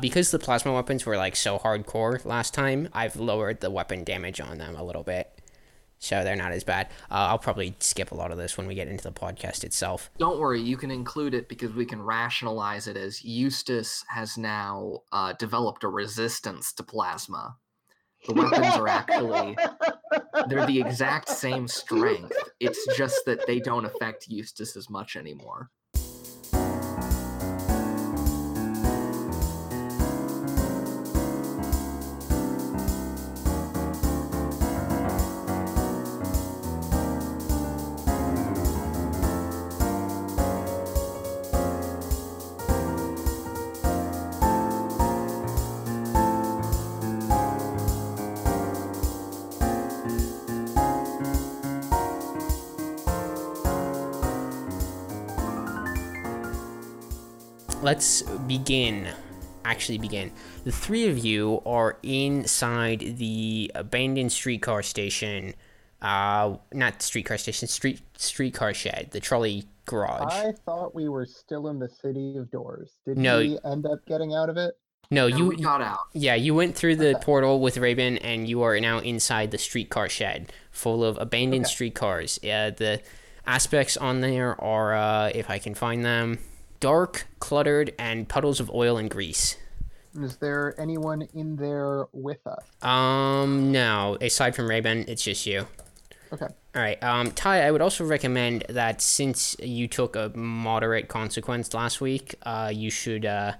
Because the plasma weapons were like so hardcore last time, I've lowered the weapon damage on them a little bit. So they're not as bad. Uh, I'll probably skip a lot of this when we get into the podcast itself. Don't worry, you can include it because we can rationalize it as Eustace has now uh, developed a resistance to plasma. The weapons are actually they're the exact same strength. It's just that they don't affect Eustace as much anymore. Let's begin. Actually, begin. The three of you are inside the abandoned streetcar station. Uh, not streetcar station, street streetcar shed, the trolley garage. I thought we were still in the city of doors. Did No. we end up getting out of it? no, And you. we got out. Yeah, you went through the Okay. portal with Raven, and you are now inside the streetcar shed, full of abandoned Okay. streetcars. Uh, the aspects on there are, uh, if I can find them, dark, cluttered, and puddles of oil and grease. Is there anyone in there with us? Um, no. Aside from Raven, it's just you. Okay. All right. Um, Ty, I would also recommend that since you took a moderate consequence last week, uh, you should uh,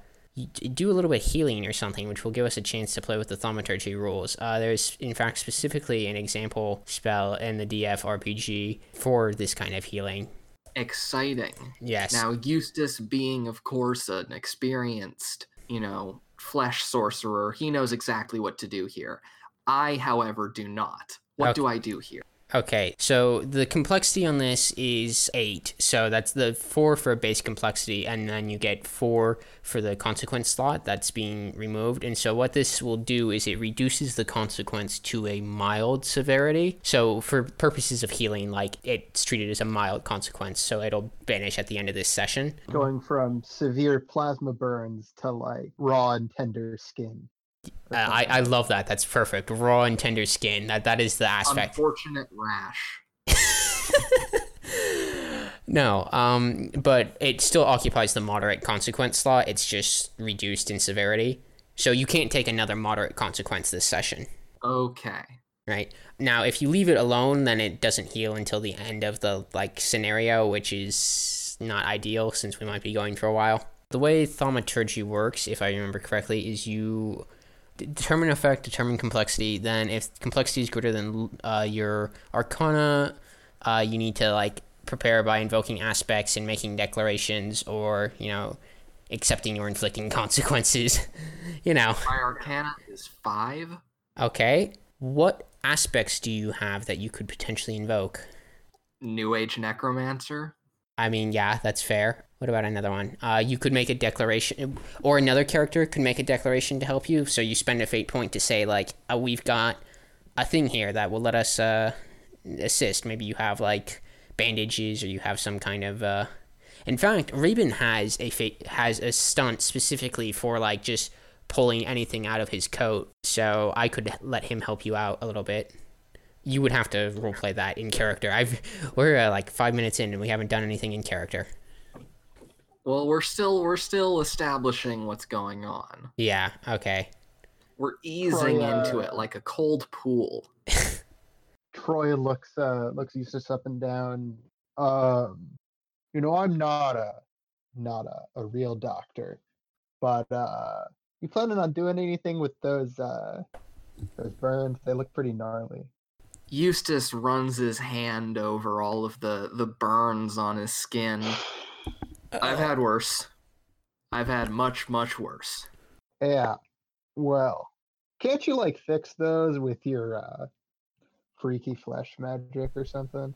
do a little bit of healing or something, which will give us a chance to play with the thaumaturgy rules. Uh, there's, in fact, specifically an example spell in the DF RPG for this kind of healing. Exciting. Yes. Now, Eustace, being, of course, an experienced, you know, flesh sorcerer, he knows exactly what to do here. I, however, do not. What Okay. do I do here? Okay, so the complexity on this is eight. So that's the four for base complexity, and then you get four for the consequence slot that's being removed. And so what this will do is it reduces the consequence to a mild severity. So for purposes of healing, like it's treated as a mild consequence, so it'll vanish at the end of this session. Going from severe plasma burns to like raw and tender skin. Uh, I. I love that. That's perfect. Raw and tender skin. That that is the aspect. Unfortunate rash. No, um, but it still occupies the moderate consequence slot. It's just reduced in severity. So you can't take another moderate consequence this session, Okay. right? Now, if you leave it alone, then it doesn't heal until the end of the like scenario, which is not ideal since we might be going for a while. The way thaumaturgy works, if I remember correctly, is you determine effect, determine complexity. Then, if complexity is greater than uh, your arcana, uh, you need to like prepare by invoking aspects and making declarations, or you know, accepting or inflicting consequences. you know. My arcana is five. Okay. What aspects do you have that you could potentially invoke? New Age Necromancer. I mean, yeah, that's fair. What about another one? Uh, you could make a declaration, or another character could make a declaration to help you. So you spend a fate point to say, like, oh, we've got a thing here that will let us uh, assist. Maybe you have, like, bandages, or you have some kind of. Uh... In fact, Raven has a fate, has a stunt specifically for, like, just pulling anything out of his coat. So I could let him help you out a little bit you would have to roleplay that in character. I've we're uh, like five minutes in and we haven't done anything in character. Well, we're still we're still establishing what's going on. Yeah. Okay. We're easing Troy, into uh, it like a cold pool. Troy looks uh looks Eustace up and down. Um you know, I'm not a not a, a real doctor. But uh you planning on doing anything with those uh those burns? They look pretty gnarly. Eustace runs his hand over all of the the burns on his skin. I've had worse. I've had much much worse. Yeah. Well, can't you like fix those with your uh freaky flesh magic or something?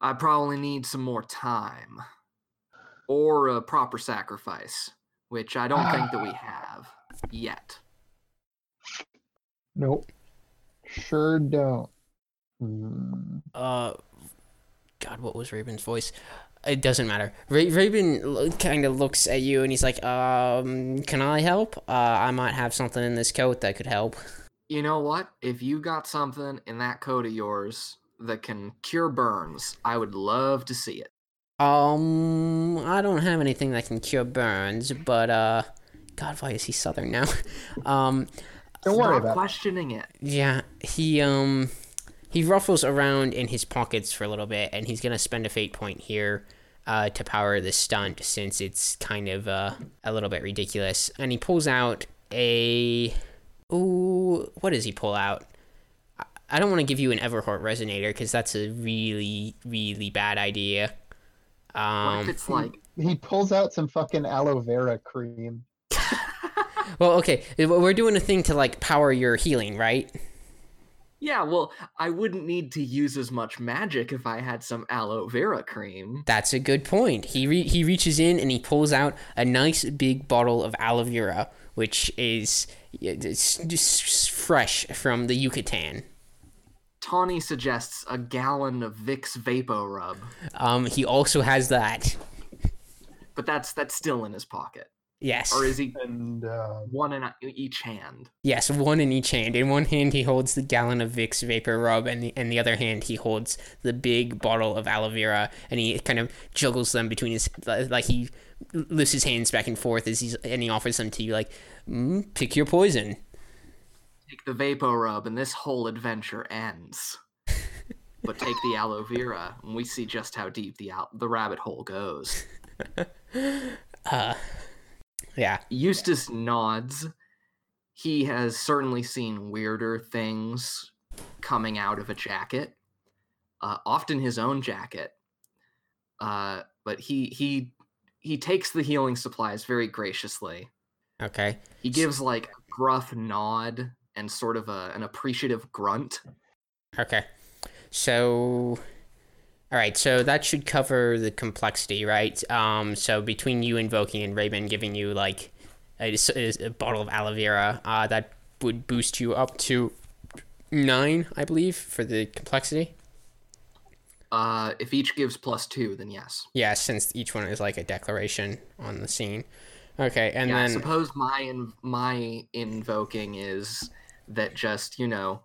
I probably need some more time or a proper sacrifice, which I don't think that we have yet. Nope. Sure don't. Hmm. Uh, God, what was Raven's voice? It doesn't matter. Ra- Raven kind of looks at you and he's like, um, can I help? Uh, I might have something in this coat that could help. You know what? If you got something in that coat of yours that can cure burns, I would love to see it. Um, I don't have anything that can cure burns, but, uh, God, why is he southern now? um, Don't worry about it. questioning it. yeah, he, um, he ruffles around in his pockets for a little bit and he's gonna spend a fate point here. Uh, to power the stunt since it's kind of uh, a little bit ridiculous and he pulls out a ooh what does he pull out I- i don't want to give you an everhort resonator because that's a really really bad idea What um if it's like He pulls out some fucking aloe vera cream. well okay we're doing a thing to like power your healing right Yeah, well, I wouldn't need to use as much magic if I had some aloe vera cream. That's a good point. He re- he reaches in and he pulls out a nice big bottle of aloe vera, which is it's just fresh from the Yucatan. Tawny suggests a gallon of Vicks Vapo Rub, Um, he also has that. but that's that's still in his pocket. Yes. Or is he And uh, one in each hand? Yes, one in each hand. In one hand, he holds the gallon of Vicks Vapor Rub, and the, in the other hand, he holds the big bottle of aloe vera, and he kind of juggles them between his like he lifts his hands back and forth as he's and he offers them to you like, mm, pick your poison. Take the vapor Rub, and this whole adventure ends. but take the aloe vera, and we see just how deep the al- the rabbit hole goes. Uh, yeah. Eustace nods. He has certainly seen weirder things coming out of a jacket, uh, often his own jacket. Uh, but he he he takes the healing supplies very graciously. Okay. He gives like a gruff nod and sort of a, an appreciative grunt. Okay. So, all right. So that should cover the complexity, right? Um. So between you invoking and Raven giving you like a, a bottle of aloe vera, uh, that would boost you up to nine, I believe, for the complexity. Uh, if each gives plus two, then yes. Yeah, since each one is like a declaration on the scene. Okay, and yeah, I then suppose my in, my invoking is that just you know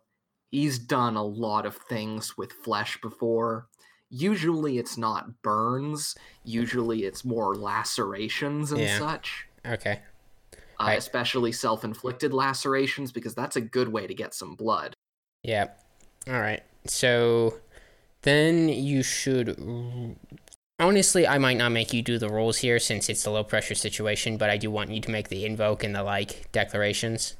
he's done a lot of things with flesh before. Usually it's not burns. Usually it's more lacerations and Yeah. such. okay, Uh, Right. Especially self-inflicted lacerations because that's a good way to get some blood. yeah, all right. So then you should. Honestly, I might not make you do the rolls here since it's a low pressure situation, but I do want you to make the invoke and the like declarations.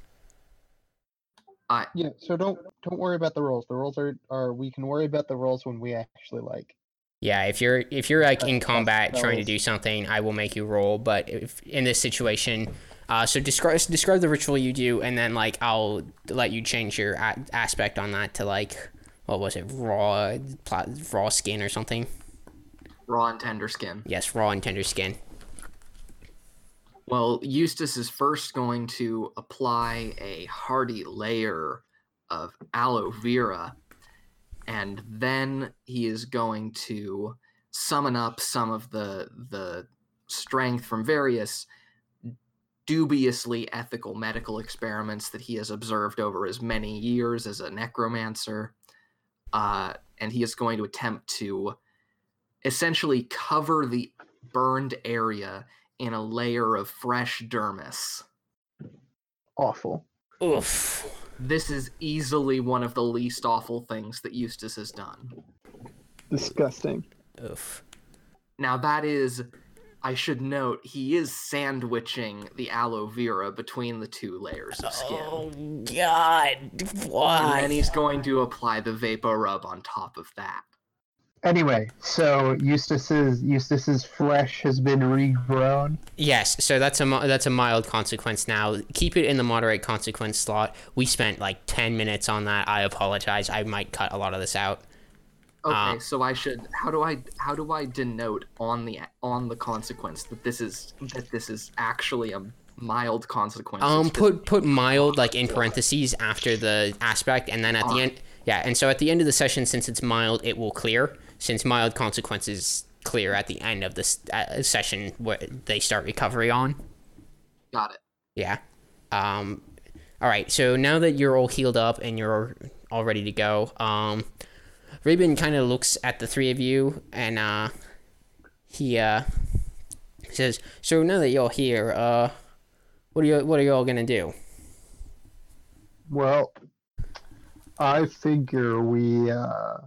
Yeah, so don't don't worry about the rolls. The rolls are are we can worry about the rolls when we actually like. Yeah, if you're if you're like in combat that trying to do something, I will make you roll. But if in this situation, uh, so describe describe the ritual you do, and then like I'll let you change your a- aspect on that to like what was it, raw pla- raw skin or something? Raw and tender skin. Yes, raw and tender skin. Well, Eustace is first going to apply a hearty layer of aloe vera, and then he is going to summon up some of the the strength from various dubiously ethical medical experiments that he has observed over his many years as a necromancer. Uh, and he is going to attempt to essentially cover the burned area in a layer of fresh dermis. Awful. Oof. This is easily one of the least awful things that Eustace has done. Disgusting. Oof. Now, that is, I should note, he is sandwiching the aloe vera between the two layers of skin. Oh God! Why? and Why? then he's going to apply the Vapor Rub on top of that. Anyway, so Eustace's Eustace's flesh has been regrown. Yes, so that's a that's a mild consequence now. Keep it in the moderate consequence slot. We spent like ten minutes on that. I apologize. I might cut a lot of this out. Okay, Ah. so I should how do I how do I denote on the on the consequence that this is that this is actually a mild consequence? Um, put put mild like in parentheses after the aspect, and then at the Ah. end, yeah. And so at the end of the session, since it's mild, it will clear. Since mild consequences clear at the end of this uh, session where they start recovery on. Got it. Yeah. Um, all right. So now that you're all healed up and you're all ready to go, um, Raven kind of looks at the three of you and uh, he uh, says, "So now that you're here, uh, what are you what are you all gonna do?" Well, I figure we uh,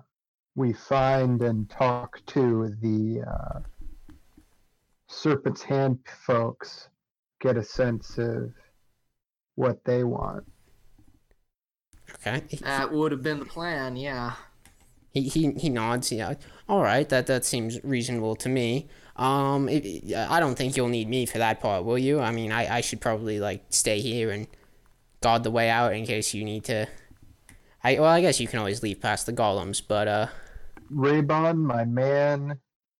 we find and talk to the uh, Serpent's Hand folks, get a sense of what they want. Okay. That would have been the plan, yeah. He, he, he nods. Yeah. All right. That that seems reasonable to me. Um, it, it- I don't think you'll need me for that part, will you? I mean, I, I should probably like stay here and guard the way out in case you need to. I well, I guess you can always leave past the golems, but uh, Raybon, my man,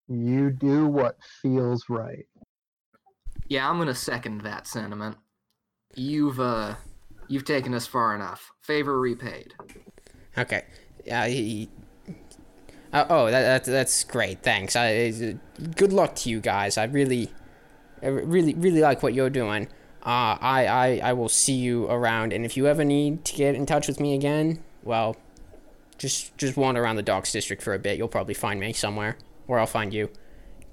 you do what feels right. Yeah, I'm gonna second that sentiment. You've uh you've taken us far enough. Favor repaid. okay. Uh, he, uh, oh, that, that that's great. Thanks. I, uh, good luck to you guys. I really, I really, really like what you're doing. Uh, I, I, I will see you around, and if you ever need to get in touch with me again, well, just just wander around the docks district for a bit. You'll probably find me somewhere, or I'll find you.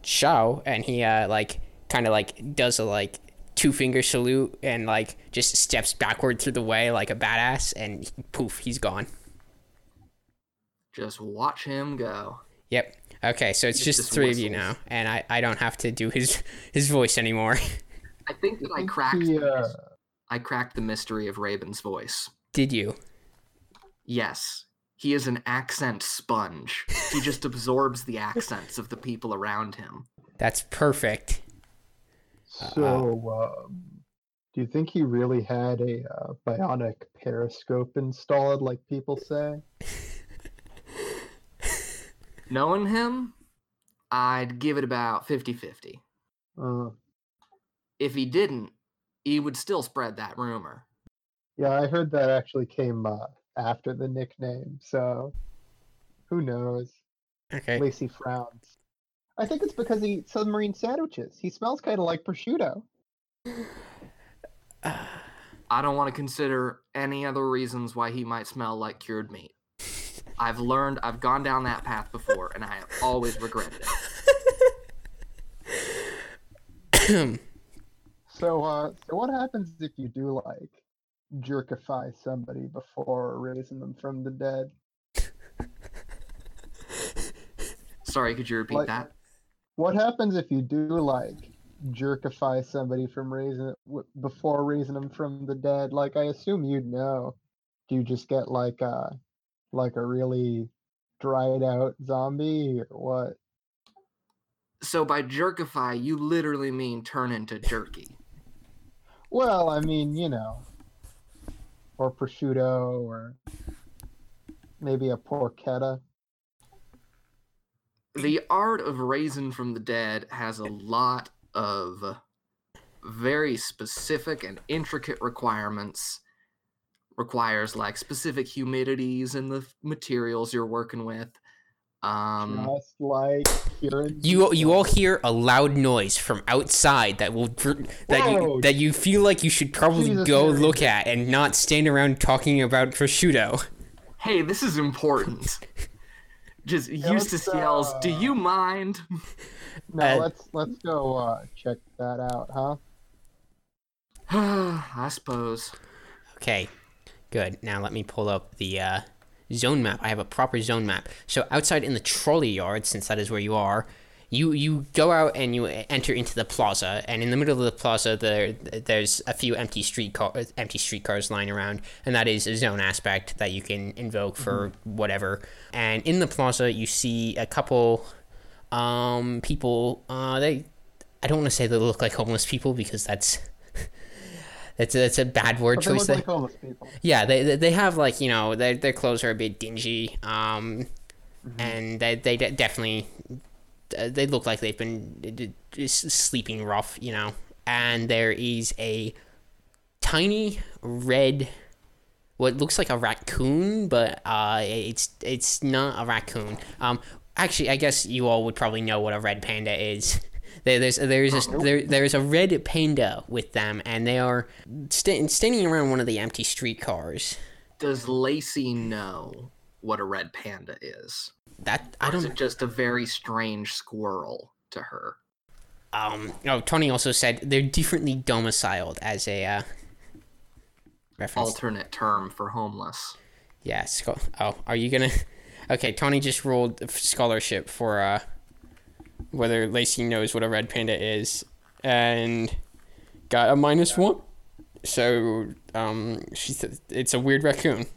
Ciao. And he uh like kind of like does a like two finger salute and like just steps backward through the way like a badass, and poof, he's gone. Just watch him go. Yep. Okay, so it's Just just three of you now, and I, I don't have to do his his voice anymore. I think that I cracked he, the uh, I cracked the mystery of Raven's voice. Did you? Yes. He is an accent sponge. He just absorbs the accents of the people around him. That's perfect. So, um, do you think he really had a uh, bionic periscope installed, like people say? Knowing him, I'd give it about 50 50. Uh, If he didn't, he would still spread that rumor. yeah, I heard that actually came uh, after the nickname, so who knows? Okay. Lacey frowns. I think it's because he eats submarine sandwiches. He smells kind of like prosciutto. I don't want to consider any other reasons why he might smell like cured meat. I've learned, I've gone down that path before, and I have always regretted it. So, uh, so what happens if you do like jerkify somebody before raising them from the dead? Sorry, could you repeat Like- that? What happens if you do like jerkify somebody from raising w- before raising them from the dead? Like, I assume you'd know. Do you just get like a like a really dried out zombie or what? So by jerkify, you literally mean turn into jerky. Well, I mean, you know, or prosciutto, or maybe a porchetta. The art of raising from the dead has a lot of very specific and intricate requirements. Requires like specific humidities and the materials you're working with. Um, Just like Kieran. You you all hear a loud noise from outside that will dr- that you that you feel like you should probably Jesus go Mary. look at and not stand around talking about prosciutto. hey, this is important. Just Eustace let's, yells, "Do uh, you mind?" No, uh, let's let's go uh, check that out, huh? I suppose. Okay, good. Now let me pull up the uh, zone map. I have a proper zone map. So outside in the trolley yard, since that is where you are, you you go out and you enter into the plaza, and in the middle of the plaza, there there's a few empty street car, empty streetcars lying around, and that is a zone aspect that you can invoke for whatever. And in the plaza, you see a couple um people. Uh, they I don't want to say they look like homeless people because that's. That's a, that's a bad word they choice. look like. Yeah, they they- they have like you know their their clothes are a bit dingy, um, and they they de- definitely uh, they look like they've been d- d- just sleeping rough, you know. And there is a tiny red, what looks like a raccoon, but uh, it's it's not a raccoon. Um, actually, I guess you all would probably know what a red panda is. There, there's there's a, Oh. there, there's a red panda with them, and they are sta standing around one of the empty streetcars. Does Lacey know what a red panda is? That I Or is don't. it just a very strange squirrel to her? Um. Oh, Tony also said they're differently domiciled as a uh, reference. Alternate term for homeless. Yeah. Scho- oh, are you gonna? Okay, Tony just rolled f- scholarship for uh, whether Lacey knows what a red panda is, and got a minus one. So um, she said it's a weird raccoon.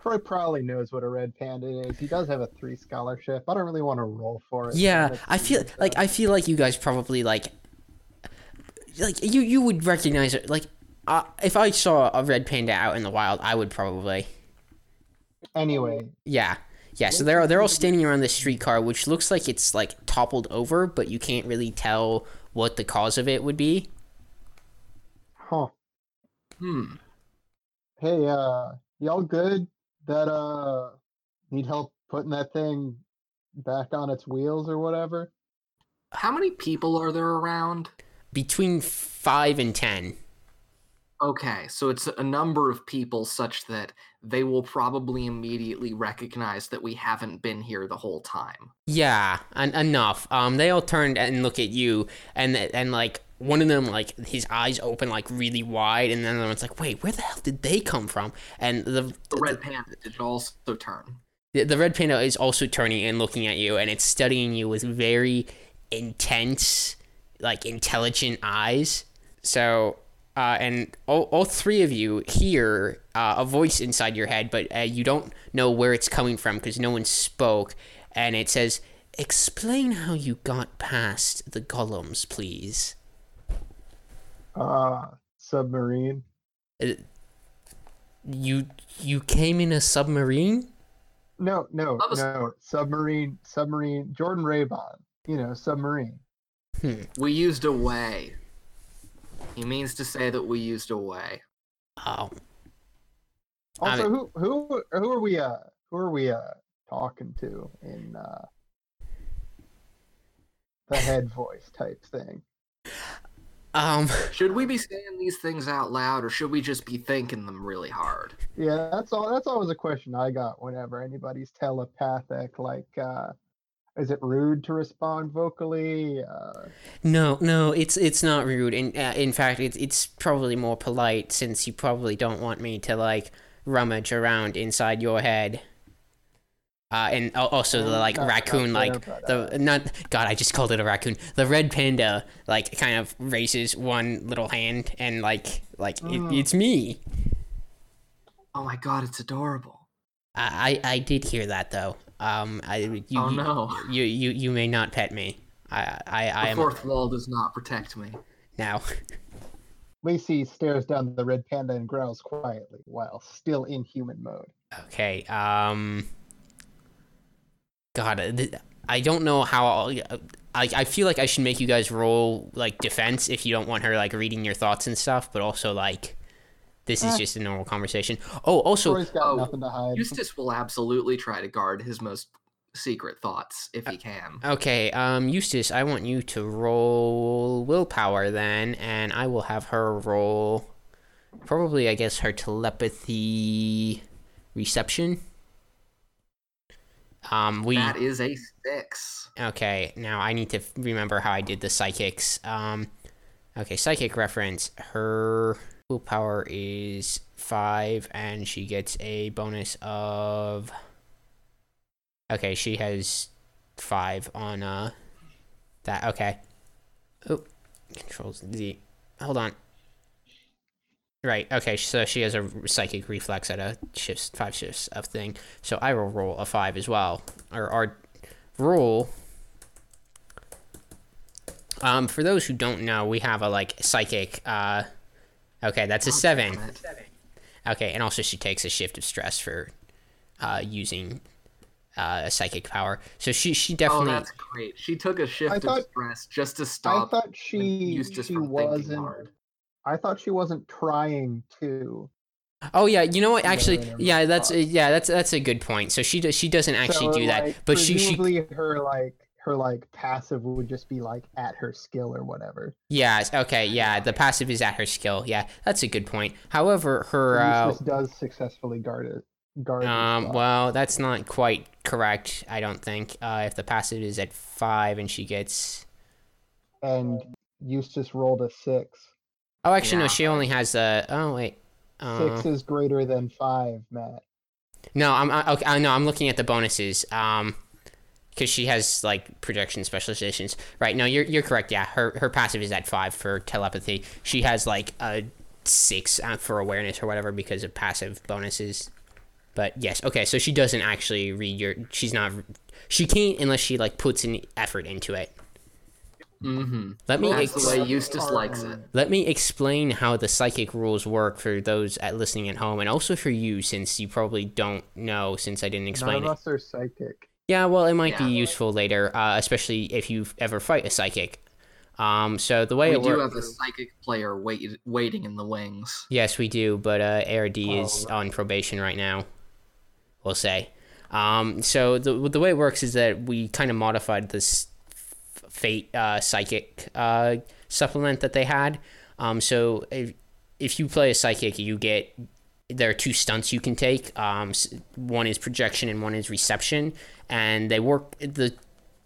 Troy probably knows what a red panda is. He does have a three scholarship. I don't really want to roll for it. Yeah, I feel weird, like. I feel like you guys probably like like you you would recognize it like uh, if I saw a red panda out in the wild, I would probably Anyway, yeah yeah. So they're they're all standing around this streetcar, which looks like it's like toppled over, but you can't really tell what the cause of it would be. huh? Hmm. Hey, uh, y'all good? That uh, need help putting that thing back on its wheels or whatever? How many people are there around? Between five and ten. Okay, so it's a number of people such that they will probably immediately recognize that we haven't been here the whole time. Yeah, en- enough. Um, they all turned and look at you, and and like one of them, like his eyes open like really wide, and then the other one's like, "Wait, where the hell did they come from?" And the The red panda did also turn. the, the red panda is also turning and looking at you, and it's studying you with very intense, like intelligent eyes. So, uh, and all, all three of you hear uh, a voice inside your head, but uh, you don't know where it's coming from because no one spoke, and it says, "Explain how you got past the golems, please." Uh, submarine. Uh, You you came in a submarine? No, no, was- no. Submarine, submarine. Jordan Raybon. You know, submarine. Hmm. We used a way. He means to say that we used a way. Oh, I Also, who who who are we? Uh, who are we? Uh, talking to in uh, the head voice type thing. um. Should we be saying these things out loud or should we just be thinking them really hard? Yeah, that's all. That's always a question I got whenever anybody's telepathic. Like, uh, is it rude to respond vocally? Uh, No, no, it's it's not rude. In uh, in fact, it's it's probably more polite since you probably don't want me to like rummage around inside your head. Uh, and also the Mm, like not- not raccoon, there, like but, the not God, I just called it a raccoon. The red panda, like kind of raises one little hand and like like it, Mm. it's me. Oh my god, it's adorable. I, I I did hear that though. Um, I you oh you- no. you you you may not pet me. I I I The am fourth wall does not protect me. now. Lacey stares down the red panda and growls quietly while still in human mode. Okay. Um. God, uh, I don't know how. I'll, uh, I I feel like I should make you guys roll like defense if you don't want her like reading your thoughts and stuff. But also like, this is Eh. just a normal conversation. Oh, also, got oh, nothing to hide. Eustace will absolutely try to guard his most secret thoughts if he can. okay. Um, Eustace, I want you to roll willpower then, and I will have her roll. Probably, I guess her telepathy reception. Um, we That is a six. Okay, now I need to f- remember how I did the psychics. Um, okay, psychic reference. Her willpower is five, and she gets a bonus of. Okay, she has five on uh that. Okay. Oh, controls Z. Hold on. Right. Okay. So she has a psychic reflex at a shifts five shifts of thing. So I will roll a five as well, or our roll. Um, for those who don't know, we have a like psychic. Uh, okay, that's a Oh, seven. Okay, and also she takes a shift of stress for uh, using uh, a psychic power. So she she definitely. Oh, definitely. that's great. She took a shift thought- of stress just to stop. I thought she Eustace she wasn't. hard. I thought she wasn't trying to Oh yeah, you know what? Actually, yeah, that's yeah, that's that's a good point. So she does she doesn't actually So, do that, like, but she she her like her like passive would just be like at her skill or whatever. yeah okay yeah the passive is at her skill. Yeah, that's a good point. However, her uh, does successfully guard it. Guard. his um well that's not quite correct. I don't think. Uh, if the passive is at five and she gets and Eustace rolled a six. oh actually no she only has a oh wait uh, Six is greater than five, Matt. No, I'm I, okay. I no, I'm looking at the bonuses. Um, because she has like projection specializations. Right? No, you're you're correct. Yeah, her her passive is at five for telepathy. She has like a six uh, for awareness or whatever because of passive bonuses. But yes, okay. So she doesn't actually read your. She's not. She can't unless she like puts an effort into it. Mm-hmm. Let me That's ex- the way Eustace likes it. let me explain how the psychic rules work for those at listening at home, and also for you, since you probably don't know, since I didn't explain None it. of us are psychic. Yeah, well, it might be useful later, uh, especially if you ever fight a psychic. Um, so the way We it do works. have a psychic player wait, waiting in the wings. Yes, we do, but uh, ARD is Oh, on probation right now. We'll say. Um, so the the way it works is that we kind of modified this f- fate uh, psychic uh, supplement that they had. Um, so if, if you play a psychic, you get there are two stunts you can take. Um, one is projection and one is reception, and they work the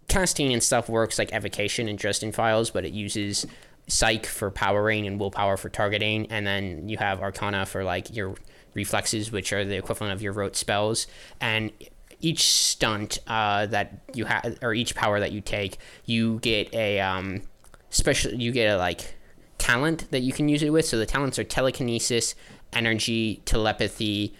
casting and stuff works like evocation and Dresden files, but it uses psych for powering and willpower for targeting, and then you have arcana for like your reflexes, which are the equivalent of your rote spells, and each stunt uh, that you have or each power that you take, you get a um, special. You get a like talent that you can use it with. So the talents are telekinesis, energy, telepathy,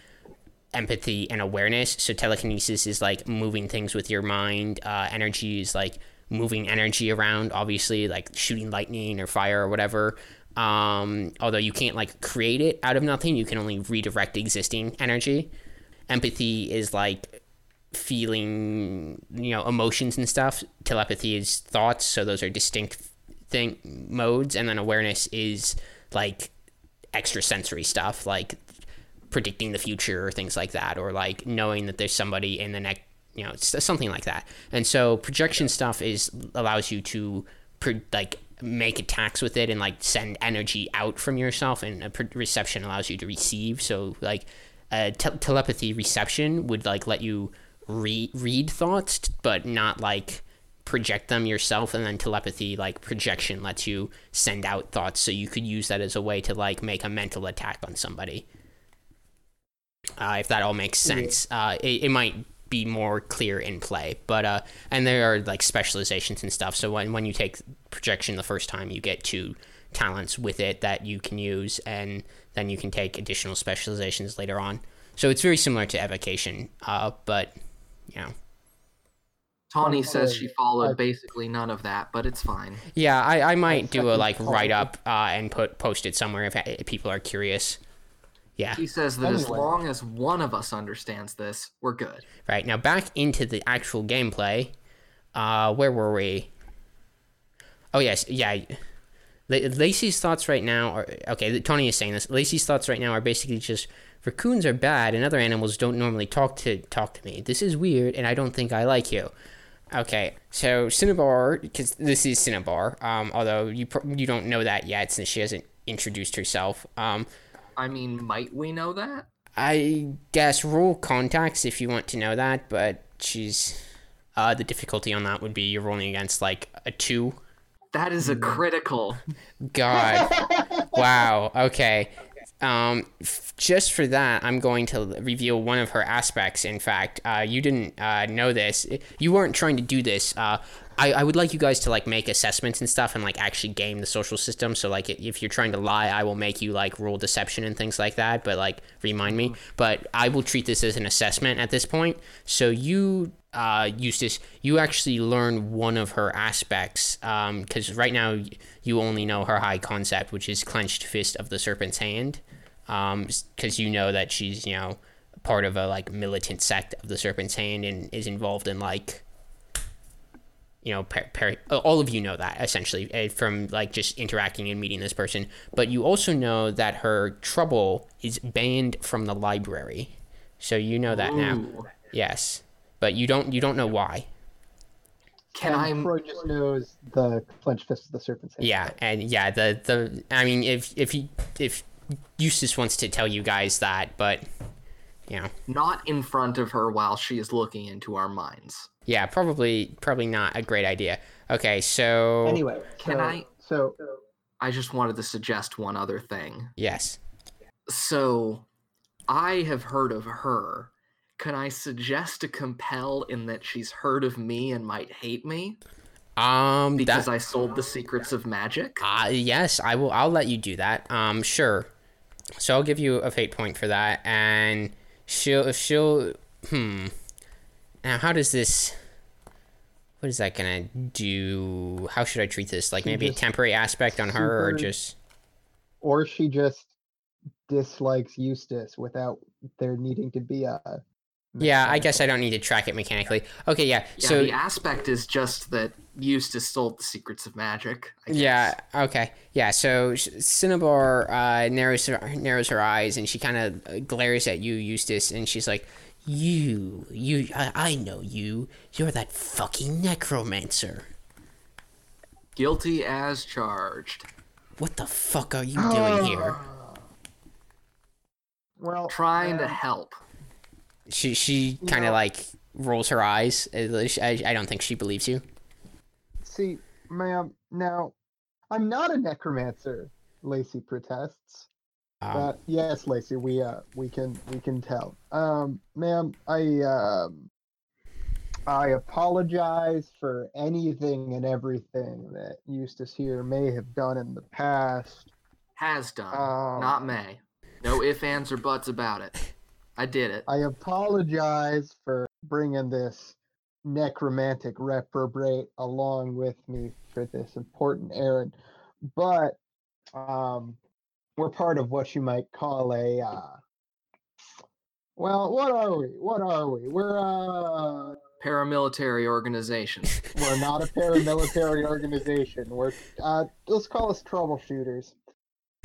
empathy and awareness. So telekinesis is like moving things with your mind. Uh, energy is like moving energy around, obviously, like shooting lightning or fire or whatever. Um, although you can't like create it out of nothing, you can only redirect existing energy. Empathy is like feeling, you know, emotions and stuff. Telepathy is thoughts, so those are distinct thing modes, and then awareness is like extrasensory stuff, like predicting the future or things like that, or like knowing that there's somebody in the next, you know, something like that. And so projection stuff is allows you to pro- like make attacks with it and like send energy out from yourself, and a pre- reception allows you to receive. So like uh, te- telepathy reception would like let you re- read thoughts, but not like project them yourself and then telepathy like projection lets you send out thoughts so you could use that as a way to like make a mental attack on somebody uh, if that all makes sense. Uh, it, it might be more clear in play, but uh, and there are like specializations and stuff. So when when you take projection the first time, you get two talents with it that you can use, and then you can take additional specializations later on. So it's very similar to evocation, uh, but you know. Tawny says she followed I- basically none of that, but it's fine. Yeah, I, I might do a like write up uh, and put post it somewhere if, if people are curious. Yeah. He says that as long as one of us understands this, we're good. Right now, back into the actual gameplay. Uh, where were we? Oh yes, yeah. La- Lacey's thoughts right now are okay. Tony is saying this. Lacey's thoughts right now are basically just raccoons are bad, and other animals don't normally talk to talk to me. This is weird, and I don't think I like you. Okay, so Cinnabar, because this is Cinnabar. Um, although you pro- you don't know that yet since she hasn't introduced herself. Um, I mean, might we know that? I guess roll contacts if you want to know that, but she's uh the difficulty on that would be you're rolling against like a two. That is a critical. God. wow. Okay. Um, f- just for that, I'm going to reveal one of her aspects. In fact, uh, you didn't uh, know this. You weren't trying to do this. Uh, I, I would like you guys to like make assessments and stuff and like actually game the social system. So like if you're trying to lie, I will make you like rule deception and things like that. But like remind me. But I will treat this as an assessment at this point. So you uh, Eustace, you actually learn one of her aspects because right now you only know her high concept, which is clenched fist of the serpent's hand, because you know that she's you know part of a like militant sect of the serpent's hand and is involved in like you know, per, per, all of you know that essentially uh, from like just interacting and meeting this person. But you also know that her trouble is banned from the library, so you know that now. Yes, but you don't you don't know why. Can I? Troy just knows the clenched fist of the serpent's head. Yeah, and yeah, the the I mean, if if you if Eustace wants to tell you guys that, but you know, Not in front of her while she is looking into our minds. yeah, probably probably not a great idea. Okay, so Anyway, Can so- I- So I just wanted to suggest one other thing. yes, So, I have heard of her. Can I suggest a compel in that she's heard of me and might hate me um, because that, I sold the secrets of magic? uh, yes, I will. I'll let you do that. Um, sure. So I'll give you a fate point for that, and she'll she'll hmm. Now, how does this? What is that gonna do? How should I treat this? Like maybe a temporary aspect on her, or just or she just dislikes Eustace without there needing to be a. Yeah, I guess I don't need to track it mechanically. Okay, yeah. Yeah, so the aspect is just that Eustace sold the secrets of magic. I guess. yeah, okay, yeah. So Cinnabar uh, narrows her, narrows her eyes and she kind of glares at you, Eustace, and she's like, "You, you, I, I know you. You're that fucking necromancer. Guilty as charged. What the fuck are you doing here?" Well, Trying to uh, help. She she kind of No. like rolls her eyes. I, I don't think she believes you. See, ma'am, now I'm not a necromancer. Lacey protests. Um, But yes, Lacey, we uh we can we can tell. Um, ma'am, I um I apologize for anything and everything that Eustace here may have done in the past. Has done. Um, Not may. No ifs, ands, or buts about it. I did it. I apologize for bringing this necromantic reprobate along with me for this important errand, but um, we're part of what you might call a. Uh, well, what are we? What are we? We're uh, Paramilitary organization. we're not a paramilitary organization. We're uh, let's call us troubleshooters.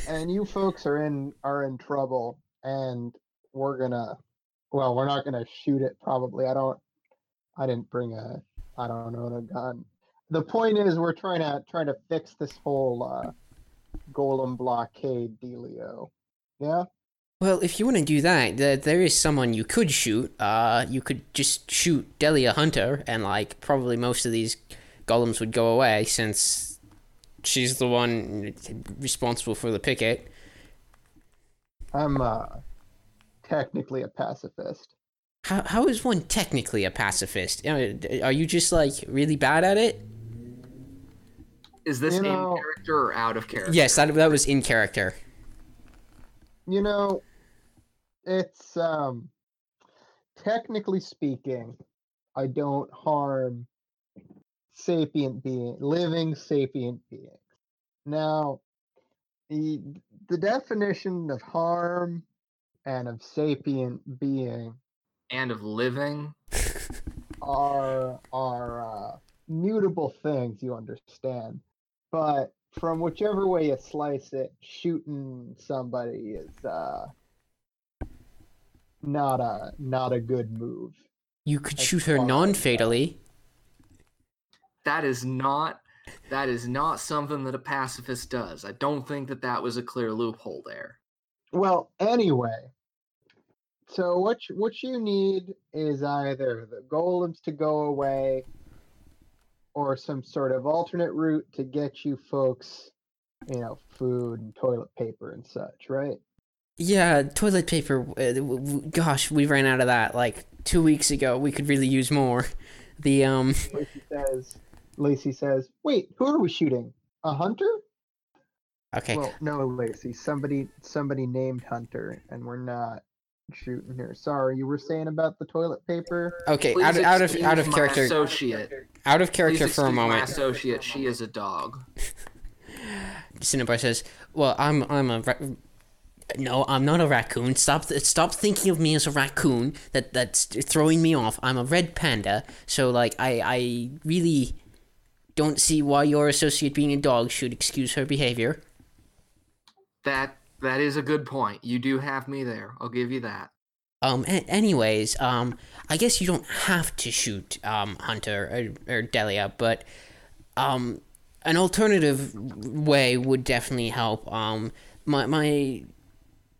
And you folks are in are in trouble, and we're gonna. Well, we're not gonna shoot it. Probably. I don't. I didn't bring a. I don't know a gun. The point is, we're trying to trying to fix this whole uh, golem blockade dealio. Yeah. Well, if you want to do that, there, there is someone you could shoot. Uh, you could just shoot Delia Hunter, and like probably most of these golems would go away since she's the one responsible for the picket. I'm uh, technically a pacifist. How how is one technically a pacifist? Uh, Are you just like really bad at it? Is this You in know- character or out of character? Yes, that that was in character. You know, it's um technically speaking, I don't harm sapient being living sapient beings. Now, the the definition of harm and of sapient being And of living. are are uh, mutable things you understand but from whichever way you slice it shooting somebody is uh not a not a good move You could As shoot her far as, non-fatally. That is not. That is not something that a pacifist does. I don't think that that was a clear loophole there. Well anyway so what you, what you need is either the golems to go away or some sort of alternate route to get you folks you know food and toilet paper and such right Yeah, toilet paper. Uh, w- w- gosh, we ran out of that like two weeks ago. We could really use more. The um. Lacey says, Lacey says, wait, who are we shooting? A hunter? Okay. Well, no, Lacey. Somebody, somebody named Hunter, and we're not shooting her. Sorry, you were saying about the toilet paper. Okay. Please Out of, out of out of character. Associate. Out of Please character for a excuse My moment. associate. She is a dog. Cinnabar says, "Well, I'm I'm a ra- no, I'm not a raccoon. Stop th- stop thinking of me as a raccoon. That that's throwing me off. I'm a red panda. So like I I really don't see why your associate being a dog should excuse her behavior. That that is a good point. You do have me there. I'll give you that. Um. Anyways, um, I guess you don't have to shoot um Hunter or, or Delia, but um, an alternative way would definitely help. Um, my my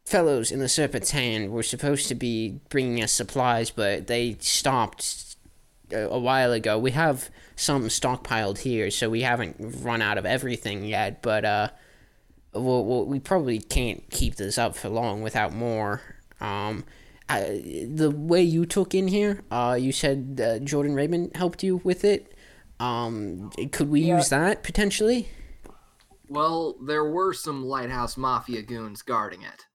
fellows in the Serpent's Hand were supposed to be bringing us supplies, but they stopped a, a while ago. We have some stockpiled here, so we haven't run out of everything yet. But uh, well, well we probably can't keep this up for long without more. Um, I, the way you took in here, uh, you said uh, Jordan Raymond helped you with it. Um, could we Yeah. use that potentially? Well, there were some lighthouse mafia goons guarding it.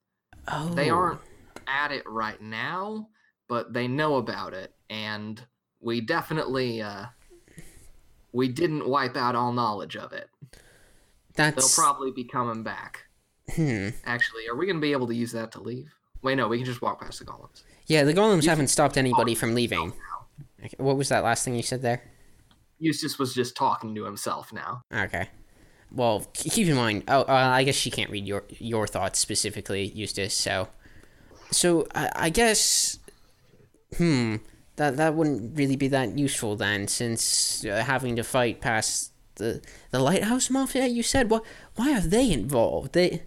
Oh, They aren't at it right now, but they know about it, and we definitely uh, we didn't wipe out all knowledge of it. They'll probably be coming back. hmm. Actually, are we gonna be able to use that to leave? Wait, no, we can just walk past the golems. Yeah, the golems You- haven't stopped anybody from leaving. Okay, What was that last thing you said there? Eustace was just talking to himself now. Okay. Well, keep in mind. Oh, uh, I guess she can't read your your thoughts specifically, Eustace. So, so I, I guess, hmm, that that wouldn't really be that useful then, since uh, having to fight past the the lighthouse mafia. You said what? Why are they involved? They.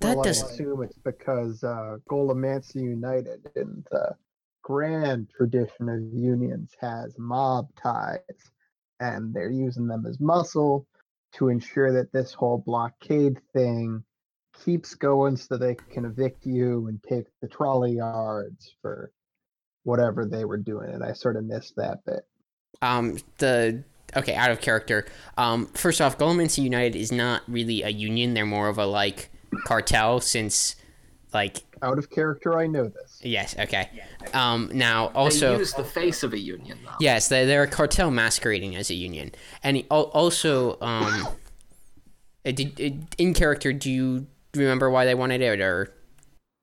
That well, does. I assume it's because uh, Golemancy United, in the grand tradition of unions, has mob ties, and they're using them as muscle to ensure that this whole blockade thing keeps going, so they can evict you and take the trolley yards for whatever they were doing. And I sort of missed that bit. um the okay out of character um first off Golemancy United is not really a union they're more of a like cartel since like Out of character, I know this. yes okay um now they also use the face of a union, though. yes they, they're a cartel masquerading as a union and he, also um uh, did, uh, in character do you remember why they wanted it or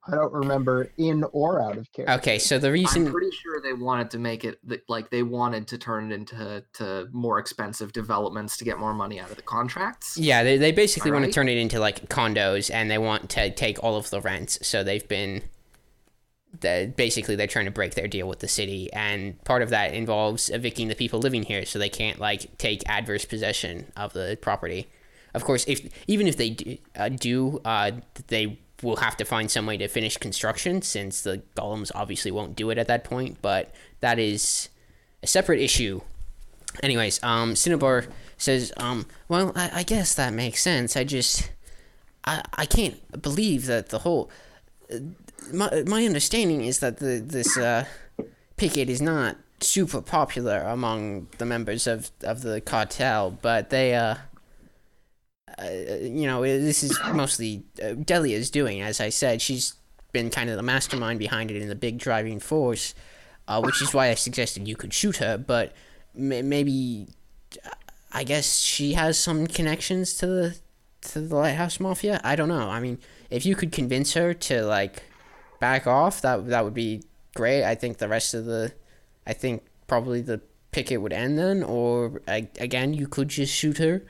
I don't remember in or out of character. okay so the reason I'm pretty sure they wanted to make it like they wanted to turn it into to more expensive developments to get more money out of the contracts. Yeah, they, they basically want to turn it into like condos and they want to take all of the rents. So they've been the basically they're trying to break their deal with the city and part of that involves evicting the people living here so they can't like take adverse possession of the property. Of course, if even if they do, uh, do uh, they will have to find some way to finish construction since the golems obviously won't do it at that point, but that is a separate issue anyways, um, Cinnabar says, um, well, I, I guess that makes sense. I just, I, I can't believe that the whole, uh, my, my understanding is that the this uh, picket is not super popular among the members of of the cartel, but they, uh, uh you know, this is mostly uh, Delia's doing. As I said, she's been kind of the mastermind behind it and the big driving force, uh, which is why I suggested you could shoot her, but may- maybe I guess she has some connections to the to the lighthouse mafia. I don't know. I mean, if you could convince her to like back off, that that would be great. I think the rest of the, I think probably the picket would end then, or I, again you could just shoot her,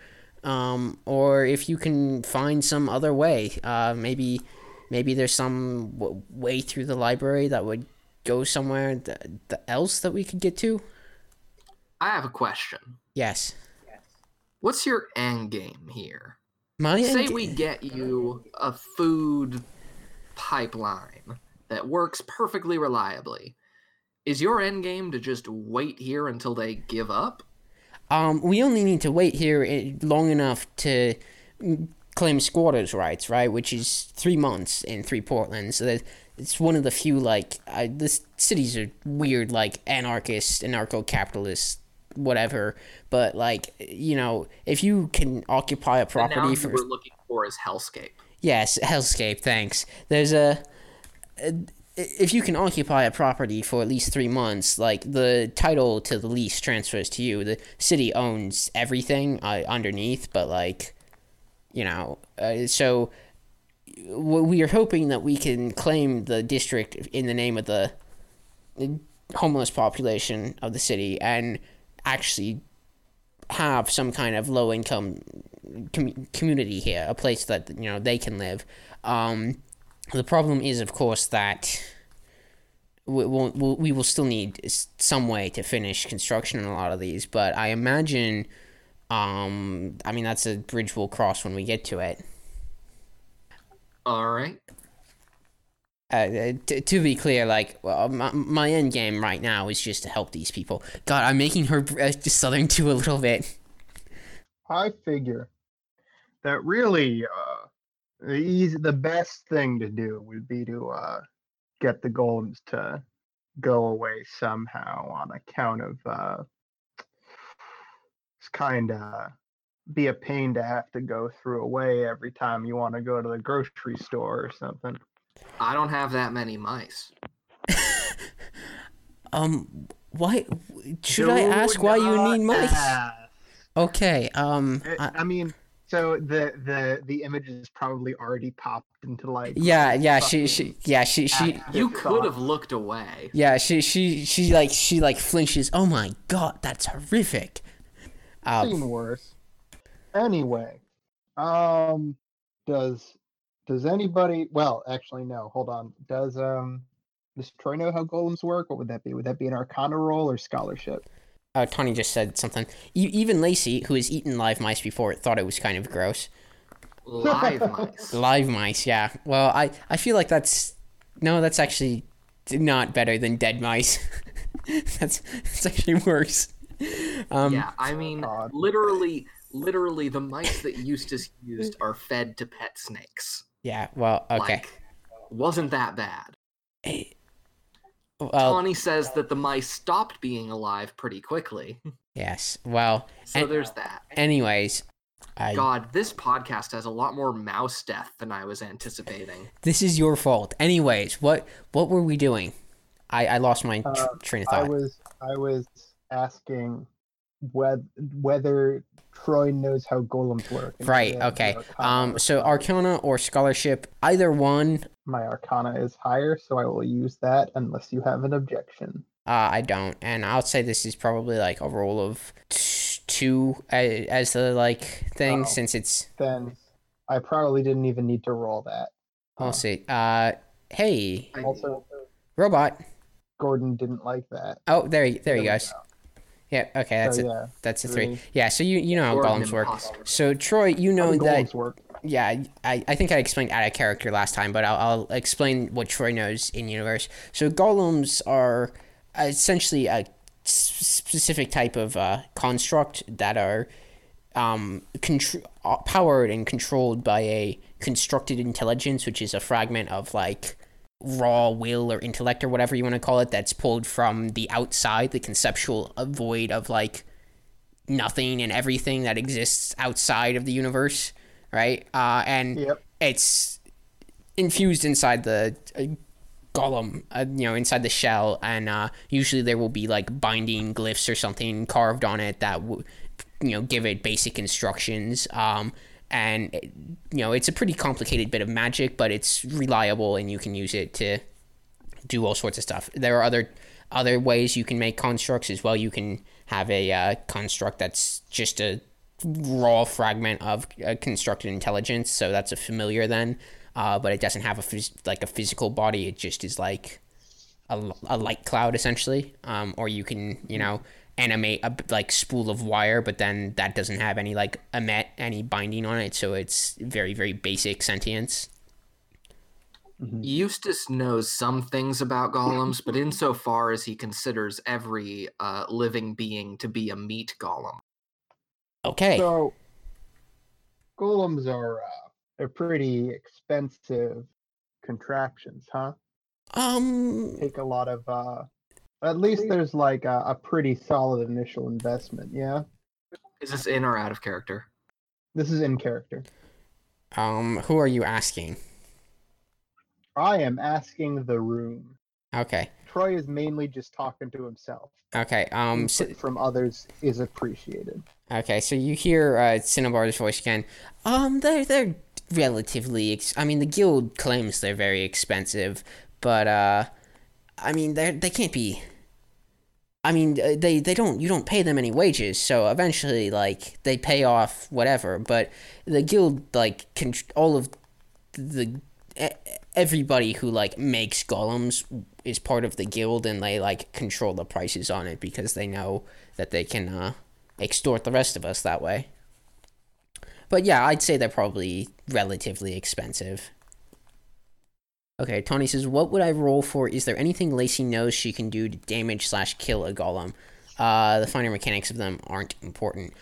um, or if you can find some other way, uh, maybe maybe there's some w- way through the library that would go somewhere th- th- else that we could get to. I have a question. Yes. What's your end game here? My Say end- we get you a food pipeline that works perfectly reliably. Is your end game to just wait here until they give up? Um, we only need to wait here long enough to claim squatters' rights, right? Which is three months in three Portland. So that it's one of the few like I, this cities are weird, like anarchist, anarcho-capitalist, whatever. But like you know, if you can occupy a property for were looking for is hellscape. Yes, hellscape. Thanks. There's a, a- if you can occupy a property for at least three months, like the title to the lease transfers to you. The city owns everything uh, underneath, but like, you know, uh, so we are hoping that we can claim the district in the name of the homeless population of the city and actually have some kind of low income com- community here, a place that you know they can live. Um, the problem is, of course, that we will we'll, we will still need some way to finish construction on a lot of these. But I imagine, um, I mean, that's a bridge we'll cross when we get to it. All right. Uh, t- to be clear, like well, my, my end game right now is just to help these people. God, I'm making her uh, southern too a little bit. I figure that really uh, the easy, the best thing to do would be to uh, get the golems to go away somehow on account of uh, it's kind of be a pain to have to go through away every time you want to go to the grocery store or something. I don't have that many mice. Um, why should I ask why you need mice? ask. Okay. Um. I, I- I mean, so the the the image is probably already popped into like yeah. Yeah. She. She. Yeah. She. She. You could have looked away. Yeah. She. She. She. Like. She. Like flinches. Oh my god. That's horrific. Um. seen worse. Anyway, um, does does anybody? Well, actually, no. Hold on. Does um does Troy know how golems work? What would that be? Would that be an Arcana roll or scholarship? Uh, Tony just said something. E- even Lacey, who has eaten live mice before, thought it was kind of gross. Live mice. Live mice, yeah. Well, I, I feel like that's no, that's actually not better than dead mice. that's that's actually worse. Um, Yeah, I mean, God. literally, literally, the mice that Eustace used are fed to pet snakes. yeah. Well, okay. Like, wasn't that bad? Eh, Well, Tawny says that the mice stopped being alive pretty quickly. yes. Well, So And- there's that. anyways, I, God, this podcast has a lot more mouse death than I was anticipating. this is your fault. Anyways, what what were we doing? I, I lost my tr- Uh, train of thought. I was I was asking whether whether Troy knows how golems work. Right. Okay. Um. So scholarship. Arcana or Scholarship, either one. my Arcana is higher, so I will use that unless you have an objection. Uh, I don't, and I'll say this is probably like a roll of t- two as the like thing, Oh. since it's. Then I probably didn't even need to roll that. I'll Uh, see. Uh, hey, Also, robot. Gordon didn't like that. Oh, there, he- there he There we goes. Yeah. Okay, that's so, it. yeah, That's a three. three. Yeah. So you you know how Or golems work. So Troy, you know that work. yeah, I, I think I explained out of character last time, but I'll, I'll explain what Troy knows in universe. So golems are essentially a specific type of uh, construct that are um, contr- uh, powered and controlled by a constructed intelligence, which is a fragment of like raw will or intellect or whatever you want to call it that's pulled from the outside, the conceptual void of like nothing and everything that exists outside of the universe, right? Uh, and Yep. it's infused inside the uh, golem, uh, you know, inside the shell, and uh, usually there will be like binding glyphs or something carved on it that would, you know, give it basic instructions. Um, and it- you know, it's a pretty complicated bit of magic, but it's reliable, and you can use it to do all sorts of stuff. There are other other ways you can make constructs as well. You can have a uh, construct that's just a raw fragment of uh, constructed intelligence, so that's a familiar then, uh, but it doesn't have a phys- like a physical body. It just is like a light cloud essentially. Um, or you can you know animate a like spool of wire, but then that doesn't have any like emit any binding on it, so it's very very basic sentience. Eustace knows some things about golems, but insofar as he considers every uh, living being to be a meat golem. Okay. So golems are uh, they're pretty expensive contraptions, huh? um. Take a lot of uh at least there's like a, a pretty solid initial investment, yeah? Is this in or out of character? This is in character. Um. Who are you asking? I am asking the room. Okay. Troy is mainly just talking to himself. Okay. Um. So, from others is appreciated. okay. So you hear uh, Cinnabar's voice again. Um. They're they're relatively. Ex- I mean, the guild claims they're very expensive, but uh, I mean, they they can't be I mean, uh, they they don't you don't pay them any wages, so eventually like they pay off whatever. But the guild like con- all of the everybody who like makes golems is part of the guild, and they like control the prices on it because they know that they can uh, extort the rest of us that way. But yeah, I'd say they're probably relatively expensive. Okay, Tony says, "What would I roll for? Is there anything Lacey knows she can do to damage slash kill a golem? Uh, the finer mechanics of them aren't important.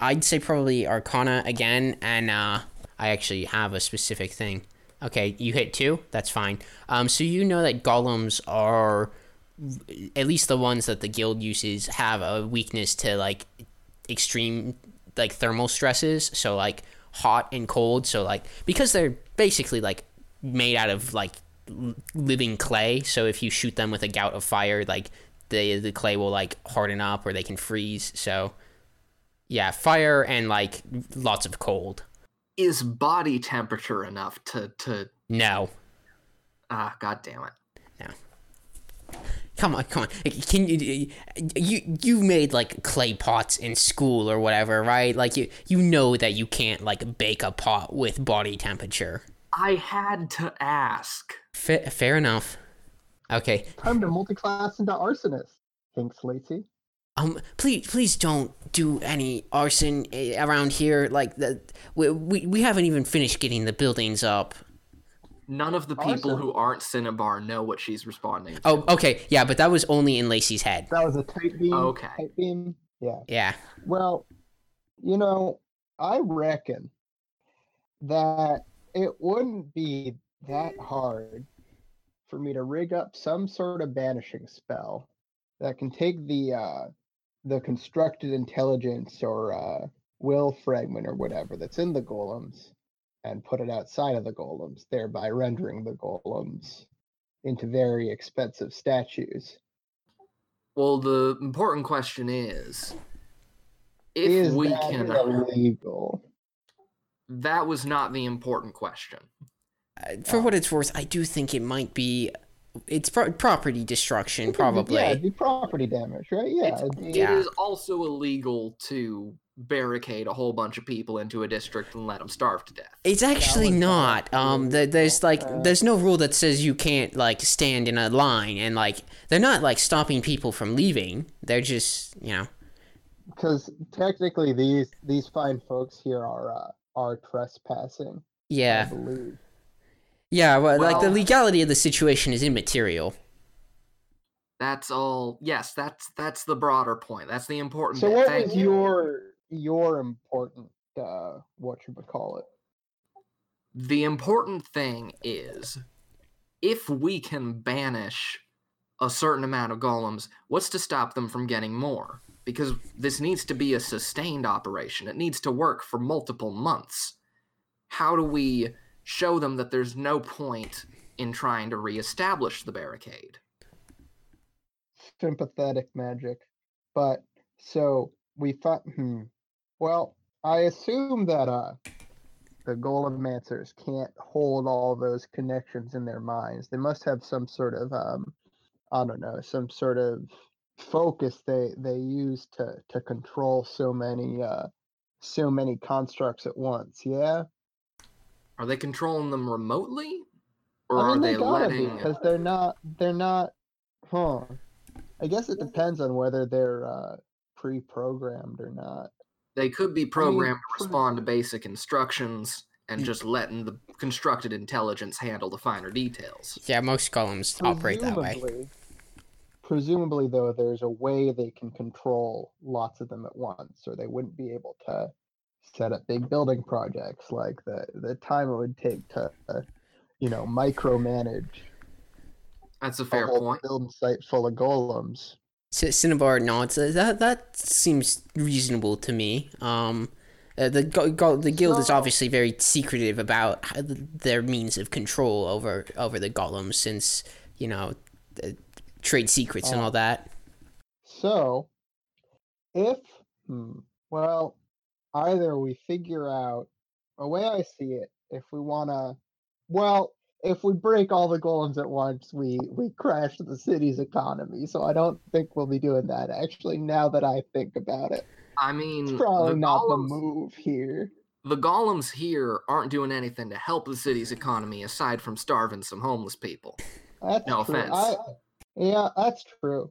I'd say probably Arcana again, and uh, I actually have a specific thing. Okay, you hit two. That's fine. Um, so you know that golems are, at least the ones that the guild uses, have a weakness to like extreme like thermal stresses. So like hot and cold. So like because they're basically like made out of like living clay. So if you shoot them with a gout of fire, like the the clay will like harden up or they can freeze. So yeah, fire and like lots of cold. Is body temperature enough to to No. ah god damn it. Come on, come on. Can you you you made like clay pots in school or whatever, right? Like you you know that you can't like bake a pot with body temperature. I had to ask. Fa- fair enough. Okay. Time to multi-class into arsonist. Thanks, Lacey. Um, please, please don't do any arson eh, around here. Like the we, we we haven't even finished getting the buildings up. None of the people Awesome. who aren't Cinnabar know what she's responding to. Oh, okay, yeah, but that was only in Lacey's head. That was a tight beam. Okay. Tight beam. Yeah. Yeah. Well, you know, I reckon that it wouldn't be that hard for me to rig up some sort of banishing spell that can take the uh the constructed intelligence or uh will fragment or whatever that's in the golems and put it outside of the golems, thereby rendering the golems into very expensive statues. Well, the important question is if Is we can illegal? That was not the important question. Uh, For what it's worth, I do think it might be. It's pro- property destruction, probably. Yeah, it'd be property damage, right? Yeah. It's- Yeah. It is also illegal to barricade a whole bunch of people into a district and let them starve to death. It's actually not. not Um, the, there's like there's no rule that says you can't like stand in a line and like they're not like stopping people from leaving. They're just you know. because technically these these fine folks here are uh, are trespassing. I Yeah, believe. yeah. Well, like the legality of the situation is immaterial. That's all. Yes, that's that's the broader point. That's the important So bit. what Thank is you. your your important uh what you would call it? The important thing is if we can banish a certain amount of golems, what's to stop them from getting more? Because this needs to be a sustained operation. It needs to work for multiple months. How do we show them that there's no point in trying to reestablish the barricade? Sympathetic magic. But so we thought hmm. Well, I assume that uh the golemancers can't hold all those connections in their minds. They must have some sort of um I don't know, some sort of focus they they use to to control so many uh so many constructs at once. Yeah? Are they controlling them remotely? Or I mean, are they, gotta be letting because they're not they're not huh. I guess it depends on whether they're uh pre-programmed or not. they could be programmed to respond to basic instructions and Mm. just letting the constructed intelligence handle the finer details. Yeah, most golems operate that way. Presumably- Presumably, though, there's a way they can control lots of them at once, or they wouldn't be able to set up big building projects like the the time it would take to, uh, you know, micromanage That's a a fair whole point. building site full of golems. C- Cinnabar nods. Uh, That that seems reasonable to me. Um, uh, the go- go- the guild is obviously very secretive about how th- their means of control over over the golems, since you know the trade secrets and Oh. all that. So, if, hmm, well, either we figure out a way I see it, if we want to, well, if we break all the golems at once, we we crash the city's economy. So I don't think we'll be doing that. Actually, now that I think about it, I mean, it's probably the not the golems- move here. the golems here aren't doing anything to help the city's economy aside from starving some homeless people. That's No true. offense. I, yeah, that's true.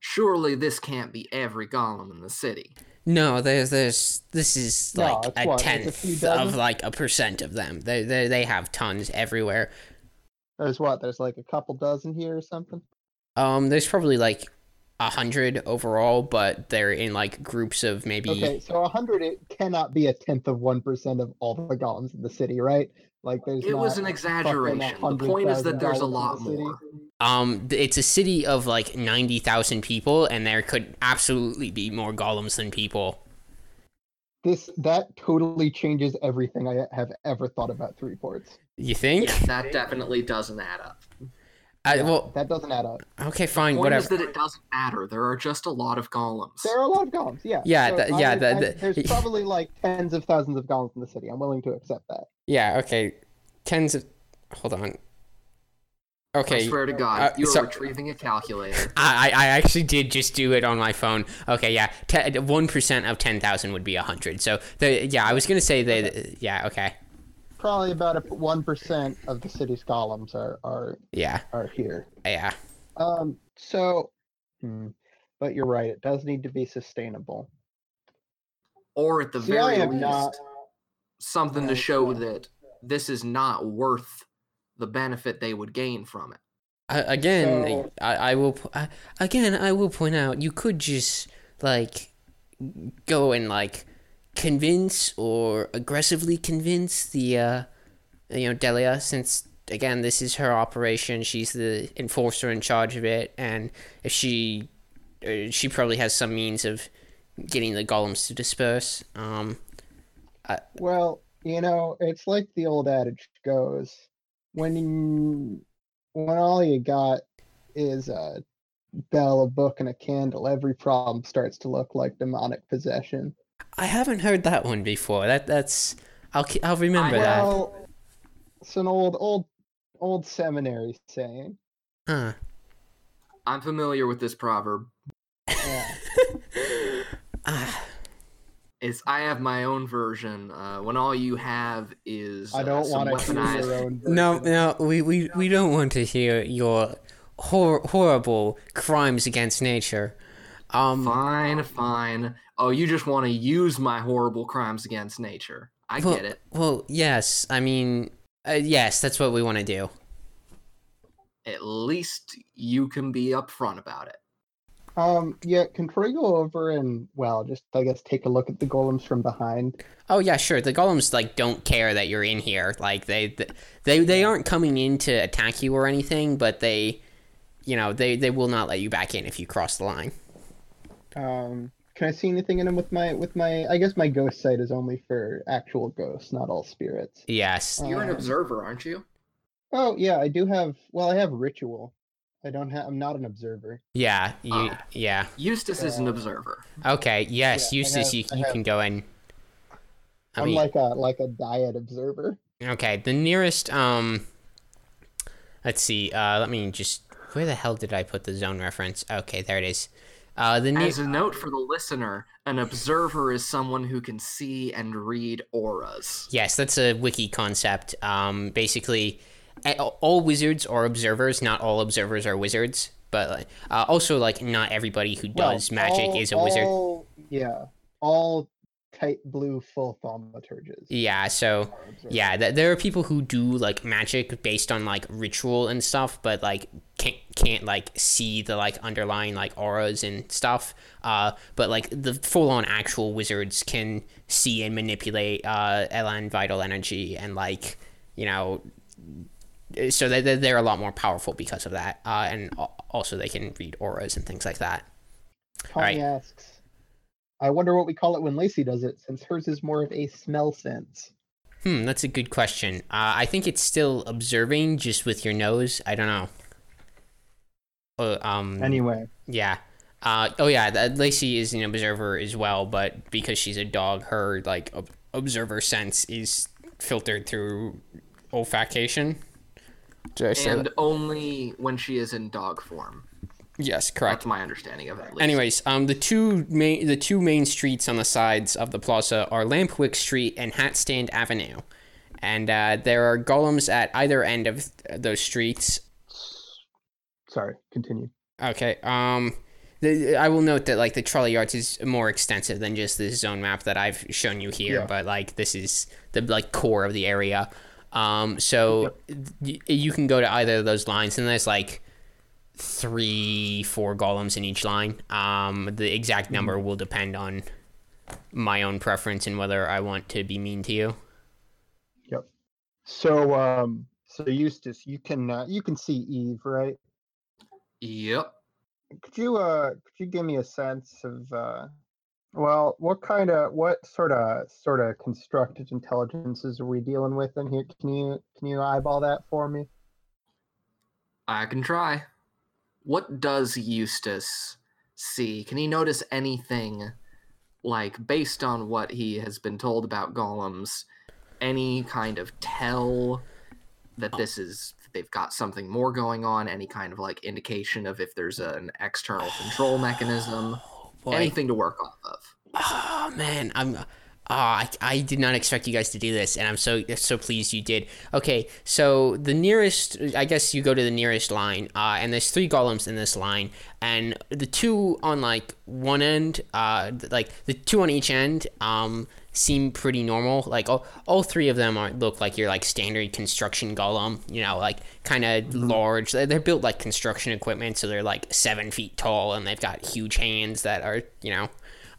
Surely this can't be every golem in the city. No, there's there's this is No, like it's a what, it's a few tenth of like a percent of them. They they they have tons everywhere. There's what? There's like a couple dozen here or something. Um, there's probably like a hundred overall, but they're in like groups of maybe. Okay, so a hundred it cannot be a tenth of one percent of all the golems in the city, right? Like there's It was an exaggeration. The point is that there's a lot the more. Um, it's a city of like ninety thousand people, and there could absolutely be more golems than people. This that totally changes everything I have ever thought about three ports. You think? Yeah, that definitely doesn't add up. I, well, That doesn't add up. okay, fine, the Point whatever. is that it doesn't matter. There are just a lot of golems. There are a lot of golems, yeah. Yeah, So that- yeah, would- that- I- that- there's probably like tens of thousands of golems in the city. I'm willing to accept that. Yeah, okay. Tens of. Hold on. Okay. I Okay. swear to God, uh, you are so- retrieving a calculator. I, I I actually did just do it on my phone. Okay, yeah, one percent of ten thousand would be a hundred. So the yeah, I was gonna say that. Yeah, okay, Probably about one percent of the city's golems are are yeah, are here. yeah. Um. So, hmm, but you're right. It does need to be sustainable. Or at the See, very least, not. something to show yeah. that this is not worth the benefit they would gain from it. Uh, again, So- I, I will. p- I, again, I will point out you could just like go and like convince or aggressively convince the uh you know Delia since again this is her operation. She's the enforcer in charge of it. And if she uh, she probably has some means of getting the golems to disperse. Um Well, you know, it's like the old adage goes: when you, when all you got is a bell, a book, and a candle, every problem starts to look like demonic possession. I haven't heard that one before that that's I'll I'll remember that Well, it's an old, old, old seminary saying. huh I'm familiar with this proverb. Yeah. ah It's I have my own version. Uh, when all you have is I uh, don't some want to hear your own. No, no, we, we, we don't want to hear your hor- horrible crimes against nature. Um, Fine, fine. Oh, you just want to use my horrible crimes against nature. I well, get it. Well, yes, I mean, uh, yes, that's what we want to do. At least you can be upfront about it. Um. Yeah. Can Troy go over and well, just I guess take a look at the golems from behind? Oh yeah, sure. The golems like don't care that you're in here. Like they they they aren't coming in to attack you or anything, but they, you know, they they will not let you back in if you cross the line. Um. Can I see anything in them with my with my? I guess my ghost sight is only for actual ghosts, not all spirits. Yes. You're an Um, observer, aren't you? Oh yeah, I do have. Well, I have ritual. I don't have. I'm not an observer. Yeah. You. Ah. Yeah. Eustace is an uh, observer. Okay. Yes, Yeah, Eustace, have- you you have- can go in. I I'm mean, like a like a diet observer. Okay, the nearest um let's see, uh let me just where the hell did I put the zone reference? Okay, there it is. Uh the near As a note for the listener, an observer is someone who can see and read auras. Yes, that's a wiki concept. Um basically all wizards are observers, not all observers are wizards, but uh, also like not everybody who Well, does magic all- is a wizard. yeah, all tight blue full thaumaturges. Yeah, so. Yeah, th- there are people who do like magic based on like ritual and stuff, but like can't can't like see the like underlying like auras and stuff. Uh, but like the full on actual wizards can see and manipulate uh Elan vital energy and like you know, so they they- they're a lot more powerful because of that. Uh, and also they can read auras and things like that. Tommy right. asks, "I wonder what we call it when Lacey does it, since hers is more of a smell sense." Hmm, that's a good question. Uh, I think it's still observing just with your nose. I don't know. Uh, um. Anyway, Yeah. Uh, oh yeah, that Lacey is an observer as well, but because she's a dog, her like ob- observer sense is filtered through olfaction. Did I say and that? only when she is in dog form. Yes, correct. That's my understanding of it. At least. Anyways, um, the two main the two main streets on the sides of the plaza are Lampwick Street and Hatstand Avenue, and uh, there are golems at either end of those streets. Sorry, continue. Okay. Um, the, I will note that like the trolley yards is more extensive than just this zone map that I've shown you here, Yeah. but like this is the like core of the area. Um, so y- you can go to either of those lines, and there's like three, four golems in each line. Um, the exact number will depend on my own preference and whether I want to be mean to you. Yep. So, um, so Eustace, you can uh, you can see Eve, right? Yep. Could you uh could you give me a sense of uh well what kind of what sort of sort of constructed intelligences are we dealing with in here? Can you can you eyeball that for me? I can try. What does Eustace see? Can he notice anything, like based on what he has been told about golems, any kind of tell that this is they've got something more going on? Any kind of like indication of if there's an external control mechanism? Oh, boy. Anything to work off of? Oh man, I'm. Oh, I, I did not expect you guys to do this, and I'm so so pleased you did. Okay, so the nearest, I guess you go to the nearest line, uh, and there's three golems in this line, and the two on like one end, uh, like the two on each end, um, seem pretty normal. Like all, all three of them are look like your like standard construction golem. You know, like kind of large. They're, they're built like construction equipment, so they're like seven feet tall, and they've got huge hands that are you know.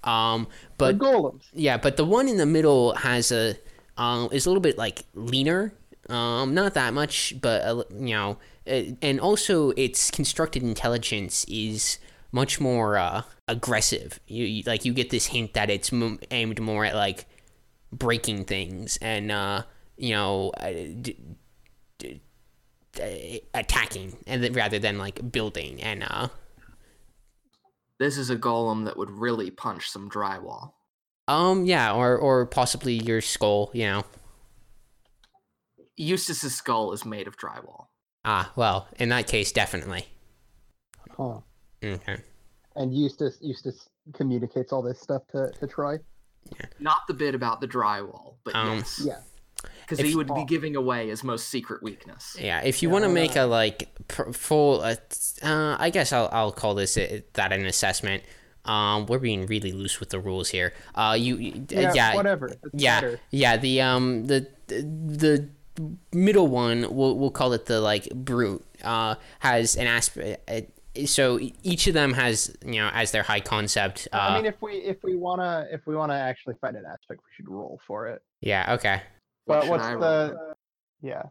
Um, but the golems. yeah, but the one in the middle has a um is a little bit like leaner. Um, not that much, but li- you know, uh, and also its constructed intelligence is much more uh, aggressive. You, you like you get this hint that it's m- aimed more at like breaking things and uh, you know. Uh, d- d- d- attacking and rather than like building and uh This is a golem that would really punch some drywall. um yeah or or possibly your skull you know Eustace's skull is made of drywall. Ah, well, in that case, definitely. Huh. Okay. And Eustace Eustace communicates all this stuff to, to Troy. Yeah. Not the bit about the drywall, but Um, yes. Yeah. Because he would be giving away his most secret weakness. Yeah, if you Yeah, want to make not? a like pr- full, uh, uh, I guess I'll I'll call this a, that an assessment. Um, we're being really loose with the rules here. Uh, you, you- uh, Yeah, yeah, whatever. It's yeah, better. yeah. The um, the the middle one, we'll we'll call it the like brute. Uh, has an aspect. Uh, so each of them has you know as their high concept. Uh, I mean if we if we wanna if we wanna actually find an aspect we should roll for it. yeah. Okay. What But what's I roll? the yeah.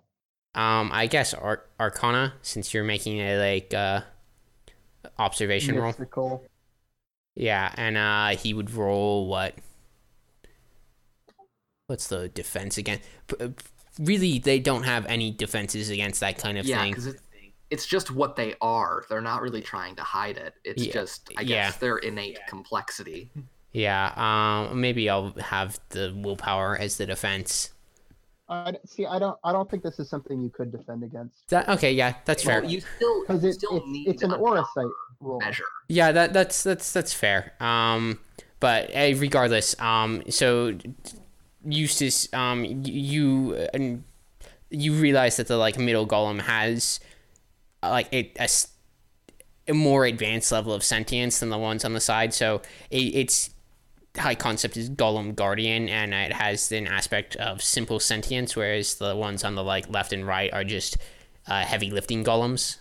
Um, I guess Ar- Arcana, since you're making a like uh observation roll. Yeah, and uh, he would roll what? What's the defense again? P- uh, really, they don't have any defenses against that kind of yeah, thing. because it's, it's just what they are. They're not really trying to hide it. It's Yeah, just, I yeah. guess, their innate complexity. Yeah. Um. Maybe I'll have the willpower as the defense. I d- see. I don't. I don't think this is something you could defend against That okay? Yeah, that's fair. You still, because it, still it's need it's an a orasight roll. measure. Yeah, that that's that's that's fair. Um, but uh, regardless, um, so Eustace, um, you uh, and you realize that the like middle golem has uh, like a, a s- a more advanced level of sentience than the ones on the side. So it, its high concept is golem guardian, and it has an aspect of simple sentience, whereas the ones on the like left and right are just uh, heavy lifting golems.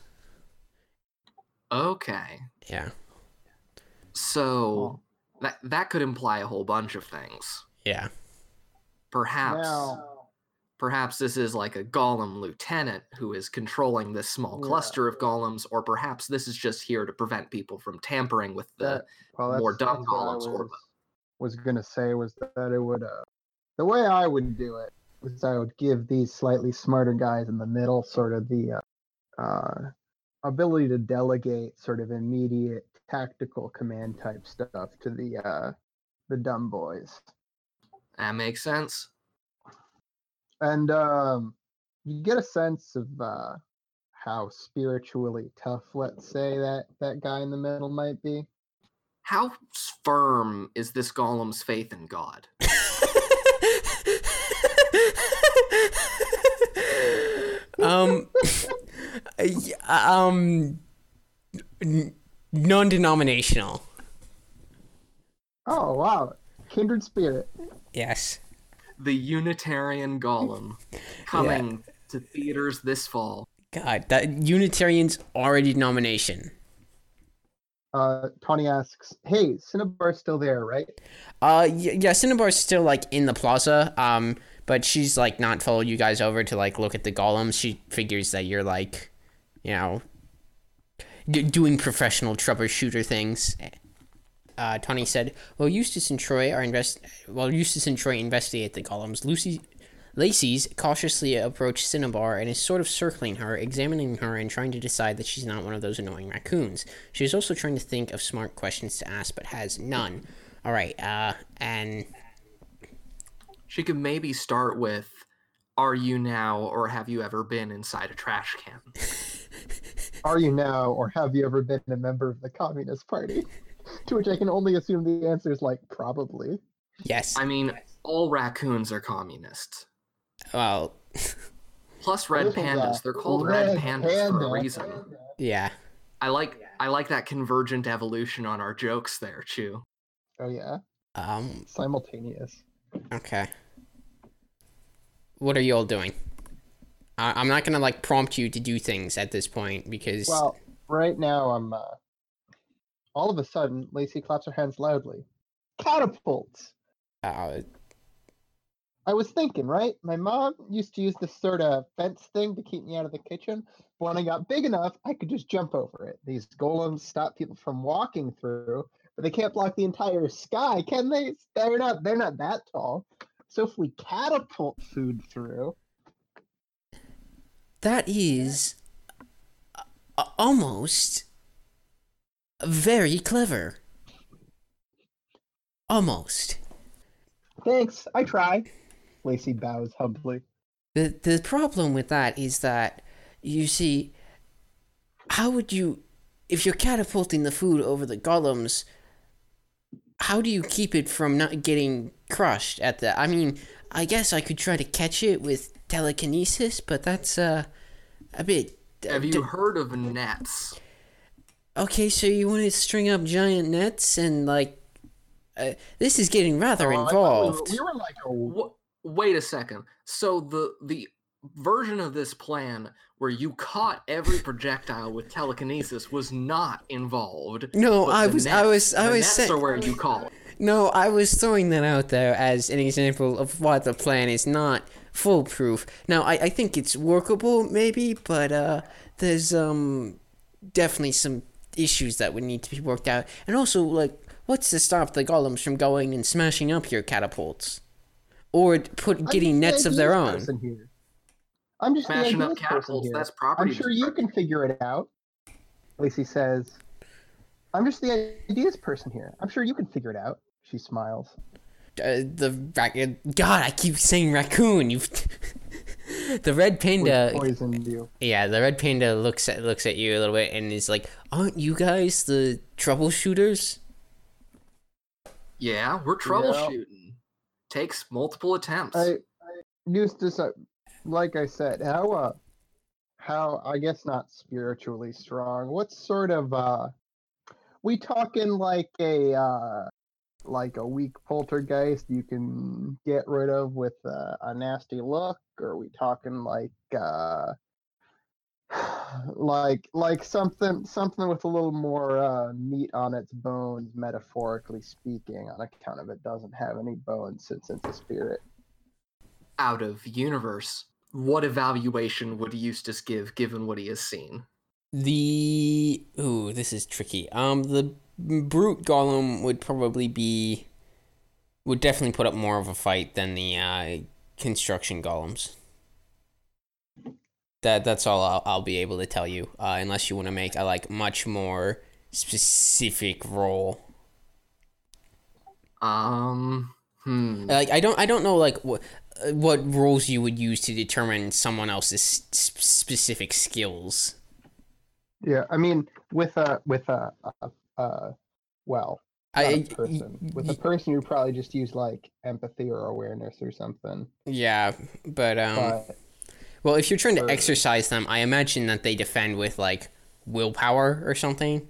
Okay. Yeah, So that that could imply a whole bunch of things. yeah. Perhaps Now, perhaps this is like a golem lieutenant who is controlling this small Yeah. cluster of golems, or perhaps this is just here to prevent people from tampering with the that, well, more dumb that's what golems or was, was gonna say was that it would. Uh, the way I would do it was I would give these slightly smarter guys in the middle sort of the uh, uh, ability to delegate sort of immediate tactical command type stuff to the uh, the dumb boys. that makes sense. and um, you get a sense of uh, how spiritually tough, let's say that that guy in the middle might be. How firm is this golem's faith in God? um, um, non-denominational. Oh wow, kindred spirit. Yes. The Unitarian golem coming to theaters this fall. God, that Unitarians are a denomination. Uh, Tawny asks, "Hey, Cinnabar's still there, right?" Uh, yeah, Cinnabar's still like in the plaza. Um, but she's like not followed you guys over to like look at the golems. She figures that you're like, you know, d- doing professional troubleshooter things. Uh, Tawny said, "Well, Eustace and Troy are invest. Well, Eustace and Troy investigate the golems. Lucy." Lacey's cautiously approached Cinnabar and is sort of circling her, examining her, and trying to decide that she's not one of those annoying raccoons. She is also trying to think of smart questions to ask, but has none. All right, uh, and She could maybe start with Are you now or have you ever been inside a trash can? Are you now, or have you ever been a member of the Communist Party? to which I can only assume the answer is like probably. yes, I mean, all raccoons are communists. Well, Plus red This is a pandas. They're called red, red pandas for a reason. yeah, I like I like that convergent evolution on our jokes there, Chew. Oh yeah, um, simultaneous. okay. What are you all doing? I- I'm not gonna like prompt you to do things at this point because Well, right now I'm. Uh, all of a sudden, Lacey claps her hands loudly. Catapults. uh, I was thinking, right? My mom used to use this sort of fence thing to keep me out of the kitchen. But when I got big enough, I could just jump over it. These golems stop people from walking through, but they can't block the entire sky, can they? They're not. They're not that tall. So if we catapult food through, that is almost very clever. Almost. thanks. I try. Lacey bows humbly. The the problem with that is that you see how would you if you're catapulting the food over the golems how do you keep it from not getting crushed at the I mean I guess I could try to catch it with telekinesis but that's uh a bit Have d- you heard of nets? Okay, so you want to string up giant nets and like uh, this is getting rather Oh, I thought we were- involved. We were, like a Wha wait a second. So the the version of this plan where you caught every projectile with telekinesis was not involved. No, but I was, I was, I was saying. are where you call it. No, I was throwing that out there as an example of why the plan is not foolproof. Now, I, I think it's workable, maybe, but uh, there's um definitely some issues that would need to be worked out. And also, like, what's to stop the golems from going and smashing up your catapults? Or put I'm getting just nets the of their ideas own? person here. I'm just Smashing the up ideas person catapults, here. that's property. I'm sure you can figure it out. Lacey says, I'm just the ideas person here. I'm sure you can figure it out. She smiles. Uh, the rac- God, I keep saying raccoon. You, the red Which panda. poisoned you. Yeah, the red panda looks at looks at you a little bit and is like, "Aren't you guys the troubleshooters?" Yeah, we're troubleshooting. Takes multiple attempts. I, I Eustace, uh, like I said, how uh, how I guess not spiritually strong. What sort of uh, we talking like a uh, like a weak poltergeist you can get rid of with uh, a nasty look, or we talking like uh, like like something something with a little more uh, meat on its bones, metaphorically speaking, on account of it doesn't have any bones since it's a spirit. Out of universe, what evaluation would Eustace give given what he has seen? The ooh, this is tricky. Um, the brute golem would probably be would definitely put up more of a fight than the uh, construction golems. That that's all I'll, I'll be able to tell you, uh, unless you want to make a like much more specific roll. Um, hmm. Like I don't I don't know like what uh, what rules you would use to determine someone else's s- specific skills. Yeah, I mean, with a with a, uh, uh, well, not I a person. With a y- person, you probably just use like empathy or awareness or something. yeah, but um, But well, if you're trying to exercise them, I imagine that they defend with like willpower or something.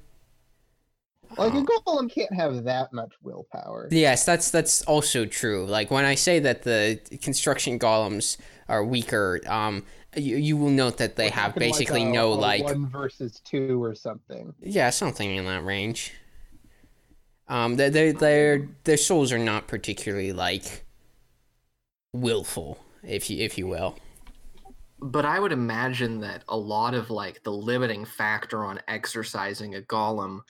like a golem can't have that much willpower. Yes, that's that's also true. Like when I say that the construction golems are weaker, um, you, you will note that they We're have basically a- no a like one versus two or something. yeah something in that range. Um, their their their their souls are not particularly like willful, if you if you will. But I would imagine that a lot of like the limiting factor on exorcising a golem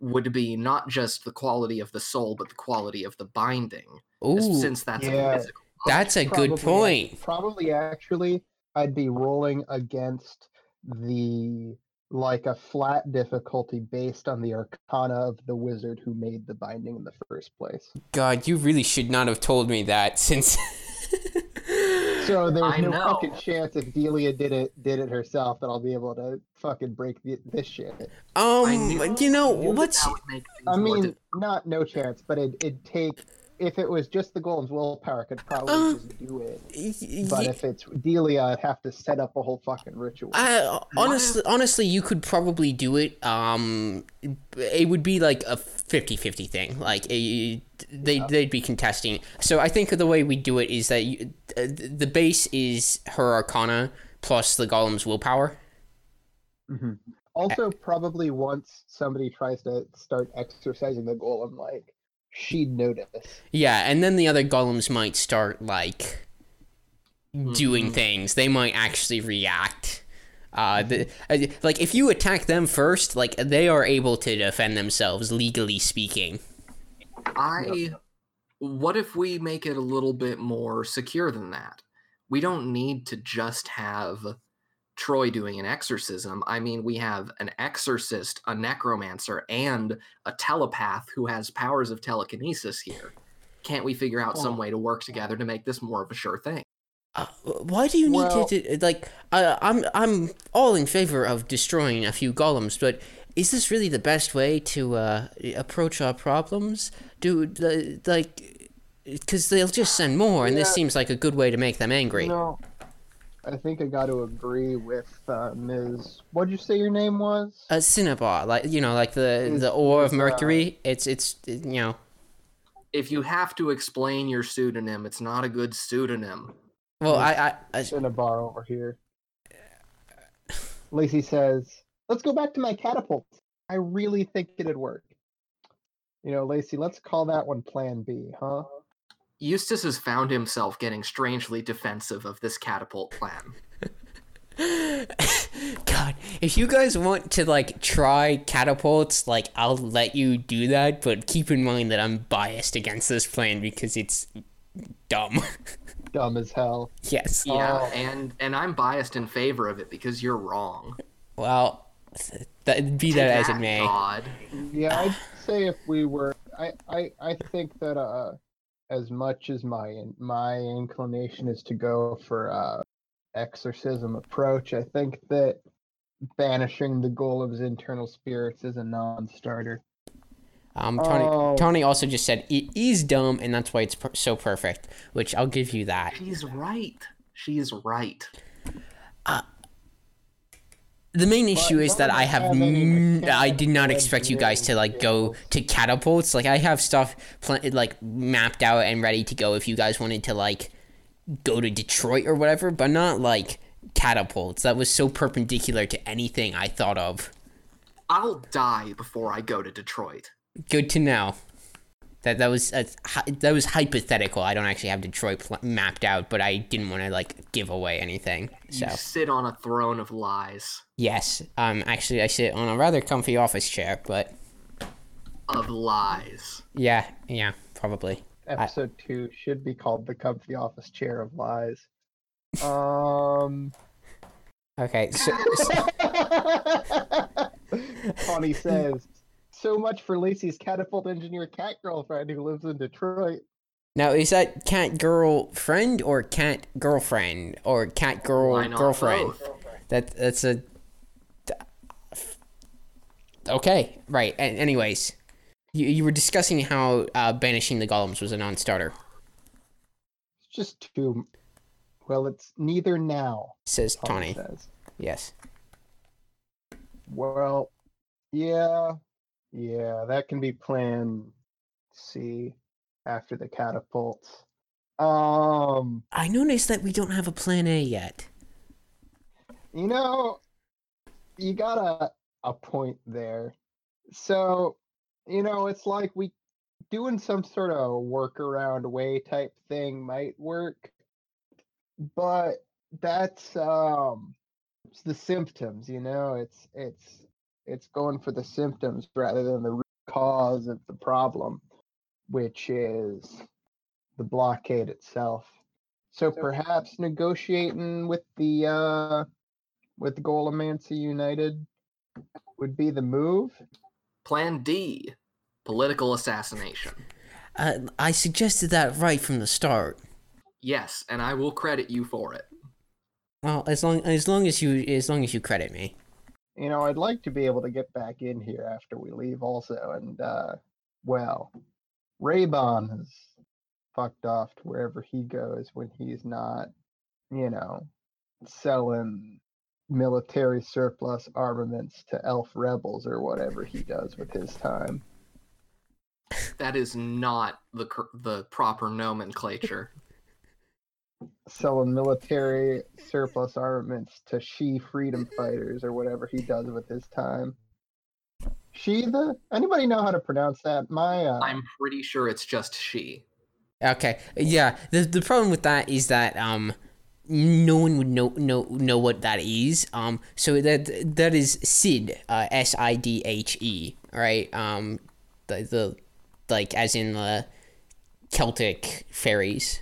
would be not just the quality of the soul, but the quality of the binding, Ooh, since that's yeah. a physical. that's a good point. Probably actually, I'd be rolling against the like a flat difficulty based on the arcana of the wizard who made the binding in the first place. God, you really should not have told me that since. So there's I no know. fucking chance if Delia did it did it herself that I'll be able to fucking break the, this shit. Um, knew- you know knew what's that would make things I mean, not no chance, but it, it'd take if it was just the golem's willpower, I could probably Uh, just do it. But y- if it's Delia, I'd have to set up a whole fucking ritual. I, honestly, honestly, you could probably do it. Um, it would be like a 50-50 thing. Like a, they they'd be contesting. So I think the way we do it is that you, uh, the base is her Arcana plus the Golem's willpower. Mhm. Also, probably once somebody tries to start exorcising the golem, like she'd notice. Yeah, and then the other Golems might start like doing Mhm. things. They might actually react. Uh, the, uh, like if you attack them first, like they are able to defend themselves legally speaking. I. What if we make it a little bit more secure than that? We don't need to just have Troy doing an exorcism. I mean, we have an exorcist, a necromancer, and a telepath who has powers of telekinesis here. Can't we figure out some Oh. way to work together to make this more of a sure thing? Uh, why do you need Well- to, to like? Uh, I'm I'm all in favor of destroying a few golems, but is this really the best way to uh, approach our problems? Do uh, like because they'll just send more, and this seems like a good way to make them angry. No, I think I got to agree with uh, Ms. What'd you say your name was? A cinnabar, like you know, like the Is- the ore of is, uh, Mercury. It's it's you know. If you have to explain your pseudonym, it's not a good pseudonym. Well, I I, I in a bar over here. Lacey says, "Let's go back to my catapult. I really think it'd work." You know, Lacey, let's call that one Plan B, huh? Eustace has found himself getting strangely defensive of this catapult plan. God, if you guys want to like try catapults, like I'll let you do that, but keep in mind that I'm biased against this plan because it's dumb. Dumb as hell. yes. Yeah, Oh. and and I'm biased in favor of it because you're wrong. Well, that be Take that as it may. God. Yeah, I'd say if we were, I, I, I think that uh, as much as my in- my inclination is to go for uh, exorcism approach, I think that banishing the golem's internal spirits is a non-starter. Um, Tony, Oh. Tony also just said it is dumb, and that's why it's per- so perfect. Which I'll give you that. She's right. She's right. The main But issue is that I have have n- I did not expect you guys to like go to catapults. Like I have stuff pl- like mapped out and ready to go if you guys wanted to like go to Detroit or whatever, but not like catapults. That was so perpendicular to anything I thought of. I'll die before I go to Detroit. Good to know. That that was uh, that was hypothetical. I don't actually have Detroit pl- mapped out, but I didn't want to like give away anything. So You sit on a throne of lies. yes, um, actually I sit on a rather comfy office chair, but Of lies. yeah, yeah, probably. Episode two should be called the comfy office chair of lies. Um. Okay, so, so Connie says, "So much for Lacey's catapult engineer cat girlfriend who lives in Detroit." Now, is that cat girl friend or cat girlfriend or cat girl girlfriend? both? That that's a. Okay, right. And anyways, you you were discussing how uh, banishing the golems was a non-starter. It's just too. Well, it's neither now. Says Polly Tawny. says. Yes. Well, yeah, yeah, that can be plan C after the catapult. Um, I noticed that we don't have a plan A yet. you know, you got a a point there. So, you know, it's like we doing some sort of workaround way type thing might work, but that's um it's the symptoms, you know, it's it's it's going for the symptoms rather than the root cause of the problem, which is the blockade itself. So perhaps negotiating with the uh with Golemancy United would be the move. Plan D, political assassination. Uh, I suggested that right from the start. Yes, and I will credit you for it. Well, as long as long as you as long as you credit me. You know, I'd like to be able to get back in here after we leave also and uh well, Raybon has fucked off to wherever he goes when he's not, you know, selling military surplus armaments to elf rebels or whatever he does with his time. That is not the the proper nomenclature. Selling military surplus armaments to she freedom fighters or whatever he does with his time. She the anybody know how to pronounce that? My uh, I'm pretty sure it's just she. Okay. Yeah. The the problem with that is that um no one would know know know what that is. Um so that that is Sid, uh S I D H E, right? Um the the like as in the Celtic fairies.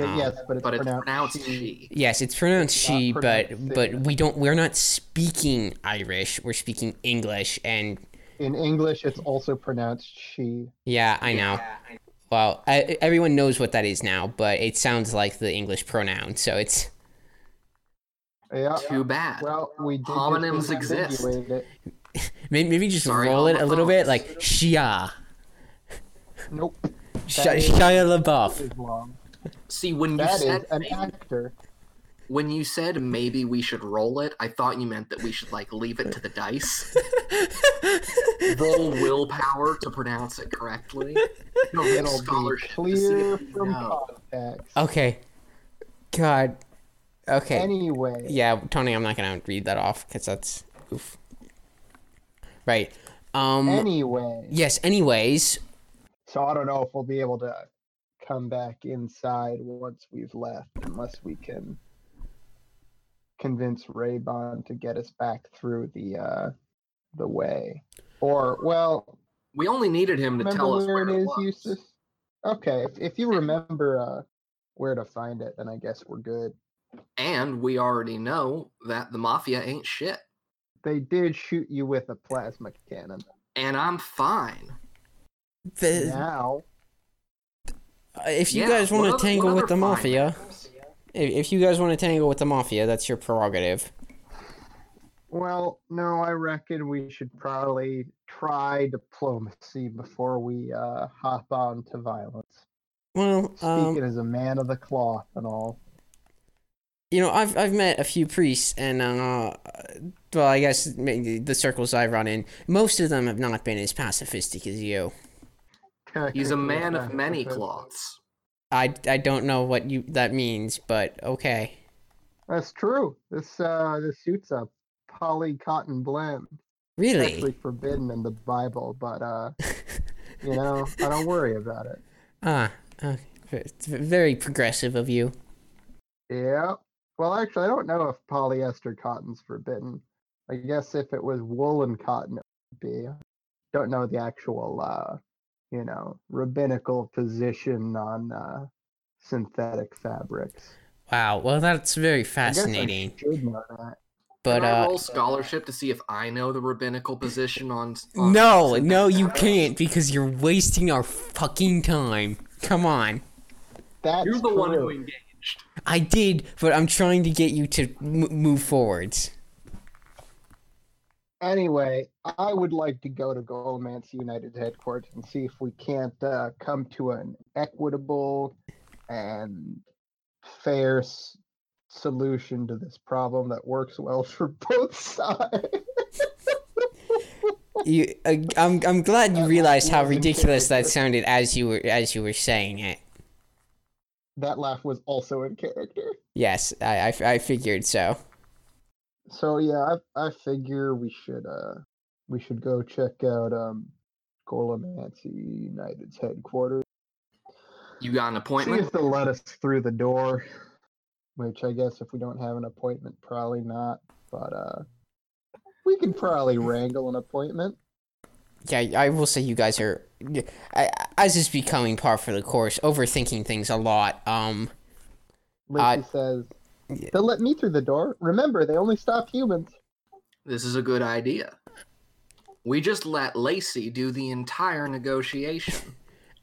Okay, um, yes, but it's But it's pronounced, pronounced she. she. Yes, it's pronounced It's not she, but pronounced but we don't we're not speaking Irish. We're speaking English and In English, it's also pronounced she. yeah, I know. Well, I, everyone knows what that is now, but it sounds like the English pronoun, so it's Yeah. Too bad. Well, we did Homonyms exist. Maybe, maybe just Sorry, roll it a little bit, like Shia, Nope. Sh- That is- Shia LaBeouf. Islam. See, when you That is said an actor. when you said maybe we should roll it, I thought you meant that we should like leave it to the dice. Roll willpower to pronounce it correctly. No, It'll be scholarship to see clear from know. context. okay. God. Okay. Anyway, yeah, Tony, I'm not gonna read that off because that's oof. Right. Um. anyway. yes. Anyways. So I don't know if we'll be able to come back inside once we've left, unless we can convince Raybon to get us back through the uh the way. Or well, We only needed him to remember tell us where where it it is, was. Eustace? Okay, if, if you remember uh where to find it, then I guess we're good. And we already know that the mafia ain't shit. They did shoot you with a plasma cannon. And I'm fine. The, Now, if you Yeah, guys want to tangle with the mafia, if, if you guys want to tangle with the mafia, that's your prerogative. well, no, I reckon we should probably try diplomacy before we uh hop on to violence. Well, um, Speaking as a man of the cloth and all. you know, I've I've met a few priests, and uh, well, I guess maybe the circles I've run in, most of them have not been as pacifistic as you. He's a man of many cloths. I, I don't know what you that means, but okay. That's true. This uh this suit's a poly cotton blend. It's Really? actually forbidden in the Bible, but uh you know, I don't worry about it. ah, okay. It's very progressive of you. Yeah. Well, actually, I don't know if polyester cotton's forbidden. I guess if it was woolen cotton, it would be. Don't know the actual, uh, you know, rabbinical position on uh, synthetic fabrics. Wow. Well, that's very I guess I fascinating. should know that. But Can I uh, roll scholarship to see if I know the rabbinical position on? on no, no, synthetic you can't because you're wasting our fucking time. Come on. That's You're the one who true. engaged. I did, but I'm trying to get you to m- move forwards. Anyway, I would like to go to Golemancy United headquarters and see if we can't uh, come to an equitable and fair s- solution to this problem that works well for both sides. You, uh, I'm I'm glad you realized how laugh was in ridiculous that sounded as you were as you were saying it. that laugh was also in character. Yes, I I, I figured so. So yeah, I I figure we should uh we should go check out um Golemancy United's headquarters. You got an appointment? See appointment? if they'll let us through the door. Which I guess if we don't have an appointment, probably not. But uh we could probably wrangle an appointment. Yeah, I will say you guys are, I- as is becoming par for the course, overthinking things a lot. Um, Lacey Uh, says yeah. they'll let me through the door. Remember, they only stop humans. This is a good idea. We just let Lacey do the entire negotiation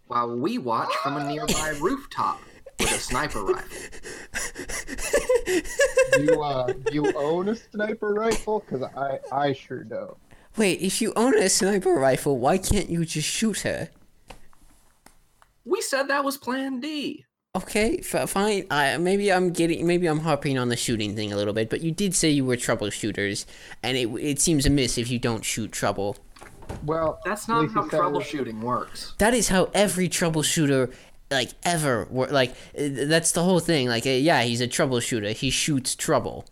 while we watch from a nearby rooftop with a sniper rifle. You uh you own a sniper rifle? Because I I sure don't. wait, if you own a sniper rifle, why can't you just shoot her? We said that was Plan D. Okay, f- fine. I maybe I'm getting, maybe I'm harping on the shooting thing a little bit, but you did say you were troubleshooters, and it it seems amiss if you don't shoot trouble. Well, That's not how says- troubleshooting works. That is how every troubleshooter, like ever, wor- like uh, that's the whole thing. Like, uh, yeah, he's a troubleshooter. He shoots trouble.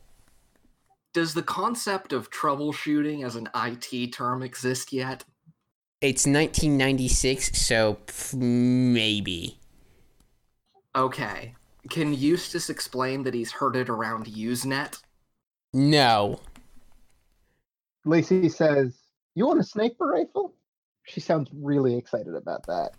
Does the concept of troubleshooting as an IT term exist yet? It's 1996, so pff, maybe. Okay. Can Eustace explain that he's heard it around Usenet? No. Lacey says, "You want a sniper rifle?" She sounds really excited about that.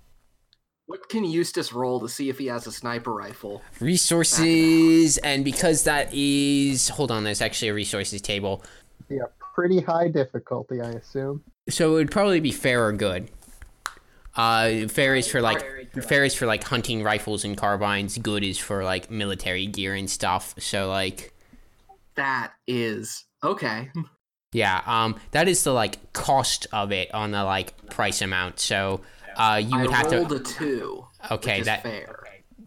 What can Eustace roll to see if he has a sniper rifle? Resources, and because that is. Hold on, there's actually a resources table. Yeah, pretty high difficulty, I assume. So it would probably be fair or good. Uh, fair is for like fair is for like hunting rifles and carbines. Good is for like military gear and stuff. So like, That is okay. yeah, um, that is the like cost of it on the like price amount. So, uh, you would I have rolled to. a two. Okay, that fair.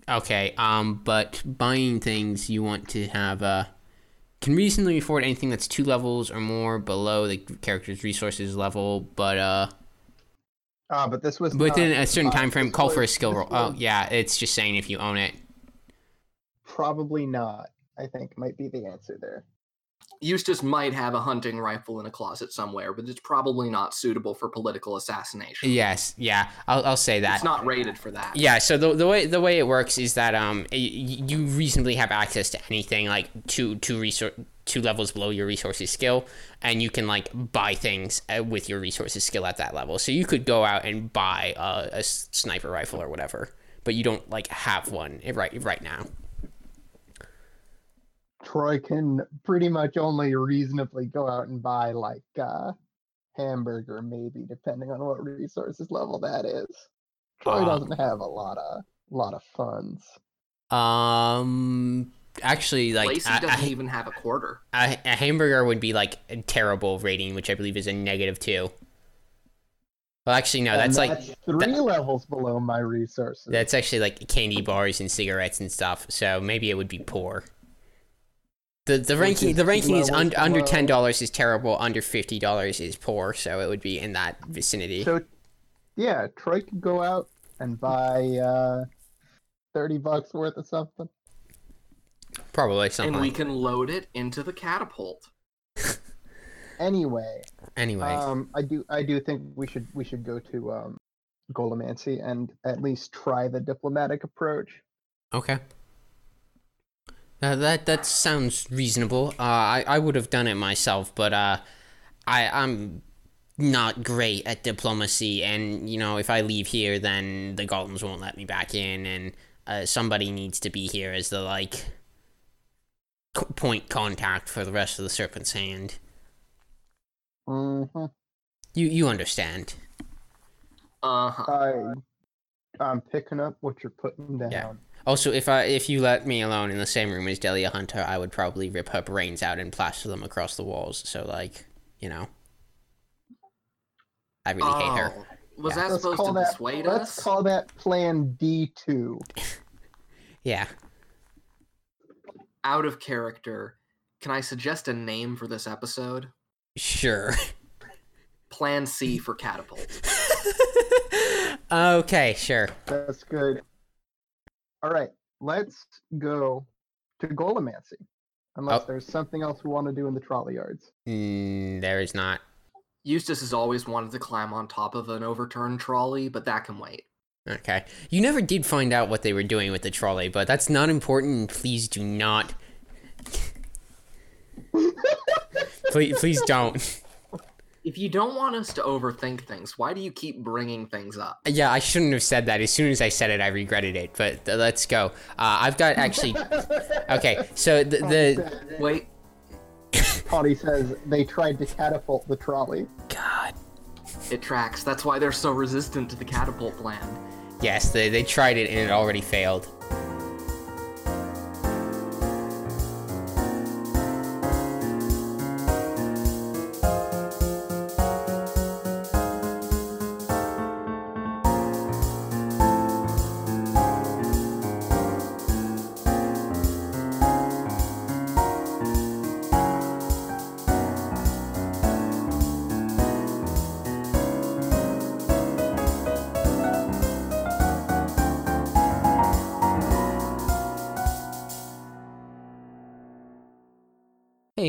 okay. Um, but buying things you want to have uh can reasonably afford anything that's two levels or more below the character's resources level, but uh. Ah, but this was Within not a certain mine. time frame, call for a skill roll. Oh, yeah, it's just saying if you own it. probably not. I think might be the answer there. Eustace might have a hunting rifle in a closet somewhere, but it's probably not suitable for political assassination. Yes, yeah, I'll, I'll say that. It's not rated for that. Yeah, so the, the way the way it works is that um y- you reasonably have access to anything like two two resor- two levels below your resources skill, and you can like buy things uh, with your resources skill at that level. So you could go out and buy a sniper rifle or whatever, but you don't like have one eh, right right now. Troy can pretty much only reasonably go out and buy like uh hamburger maybe depending on what resources level that is. Troy Uh, doesn't have a lot of lot of funds. Um, actually, like Lacey a- a doesn't ha- even have a quarter. a, a hamburger would be like a terrible rating, which I believe is a negative two. Well, actually, no, And that's like that's three levels below my resources. that's actually like candy bars and cigarettes and stuff. So maybe it would be poor. The the ranking is the ranking is levels un, under ten dollars is terrible. Under fifty dollars is poor. So it would be in that vicinity. So yeah, Troy could go out and buy uh thirty bucks worth of something. Probably something. And we can load it into the catapult. Anyway, anyway, um I do I do think we should we should go to um Golemancy and at least try the diplomatic approach. okay. Uh, that that sounds reasonable. Uh, I I would have done it myself, but uh, I I'm not great at diplomacy, and you know if I leave here, then the golems won't let me back in, and uh, somebody needs to be here as the like c- point contact for the rest of the Serpent's Hand. hmm You you understand? Uh huh. I I'm picking up what you're putting down. Yeah. Also, if I if you let me alone in the same room as Delia Hunter, I would probably rip her brains out and plaster them across the walls. So, like, you know, I really hate her. Oh, Was Yeah. that Let's supposed to that. dissuade Let's us? call that Plan D two. Yeah. Out of character. Can I suggest a name for this episode? Sure. Plan C for catapult. okay, sure. That's good. All right, let's go to Golemancy. Unless Oh. there's something else we want to do in the trolley yards. Mm, there is not. Eustace has always wanted to climb on top of an overturned trolley, but that can wait. Okay. You never did find out what they were doing with the trolley, but that's not important. Please do not. please, please don't. If you don't want us to overthink things, why do you keep bringing things up? Yeah, I shouldn't have said that. As soon as I said it, I regretted it. But uh, let's go. Uh, I've got actually. Okay, so the, the Wait, Potty says they tried to catapult the trolley. God. it tracks. That's why they're so resistant to the catapult plan. Yes, they they tried it and it already failed.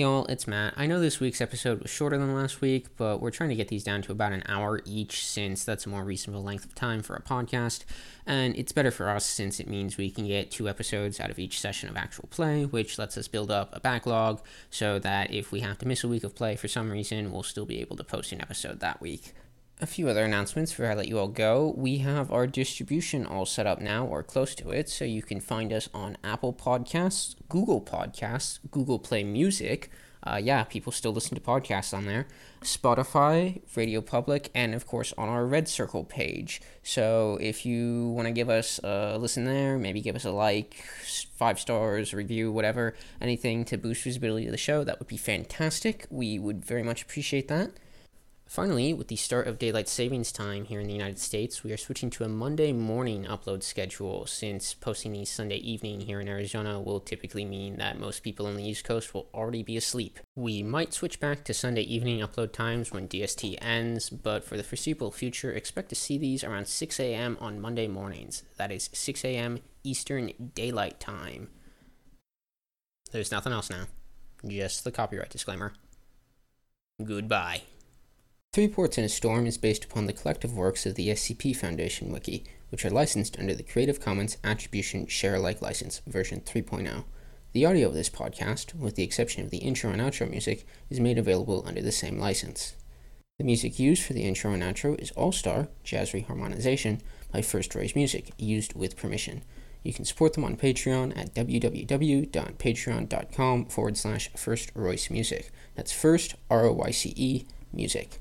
Y'all, it's Matt. I know this week's episode was shorter than last week, but we're trying to get these down to about an hour each since that's a more reasonable length of time for a podcast. And it's better for us since it means we can get two episodes out of each session of actual play, which lets us build up a backlog so that if we have to miss a week of play for some reason, we'll still be able to post an episode that week. A few other announcements before I let you all go. We have our distribution all set up now, or close to it, so you can find us on Apple Podcasts, Google Podcasts, Google Play Music. Uh, yeah, people still listen to podcasts on there. Spotify, Radio Public, and of course on our Red Circle page. So if you want to give us a listen there, maybe give us a like, five stars, review, whatever, anything to boost visibility of the show, that would be fantastic. We would very much appreciate that. Finally, with the start of daylight savings time here in the United States, we are switching to a Monday morning upload schedule since posting these Sunday evening here in Arizona will typically mean that most people on the East Coast will already be asleep. We might switch back to Sunday evening upload times when DST ends, but for the foreseeable future, expect to see these around 6 a.m. on Monday mornings. That is 6 a.m. Eastern Daylight Time. There's nothing else now. Just the copyright disclaimer. Goodbye. Three Ports in a Storm is based upon the collective works of the SCP Foundation Wiki, which are licensed under the Creative Commons Attribution Share Alike license, version 3.0. The audio of this podcast, with the exception of the intro and outro music, is made available under the same license. The music used for the intro and outro is All Star Jazz Reharmonization by First Royce Music, used with permission. You can support them on Patreon at www.patreon.com forward slash First Royce Music. That's First R O Y C E Music.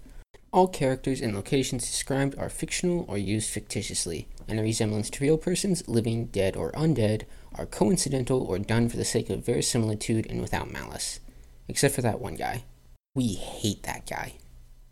All characters and locations described are fictional or used fictitiously. And any resemblance to real persons, living, dead, or undead, are coincidental or done for the sake of verisimilitude and without malice. Except for that one guy. We hate that guy.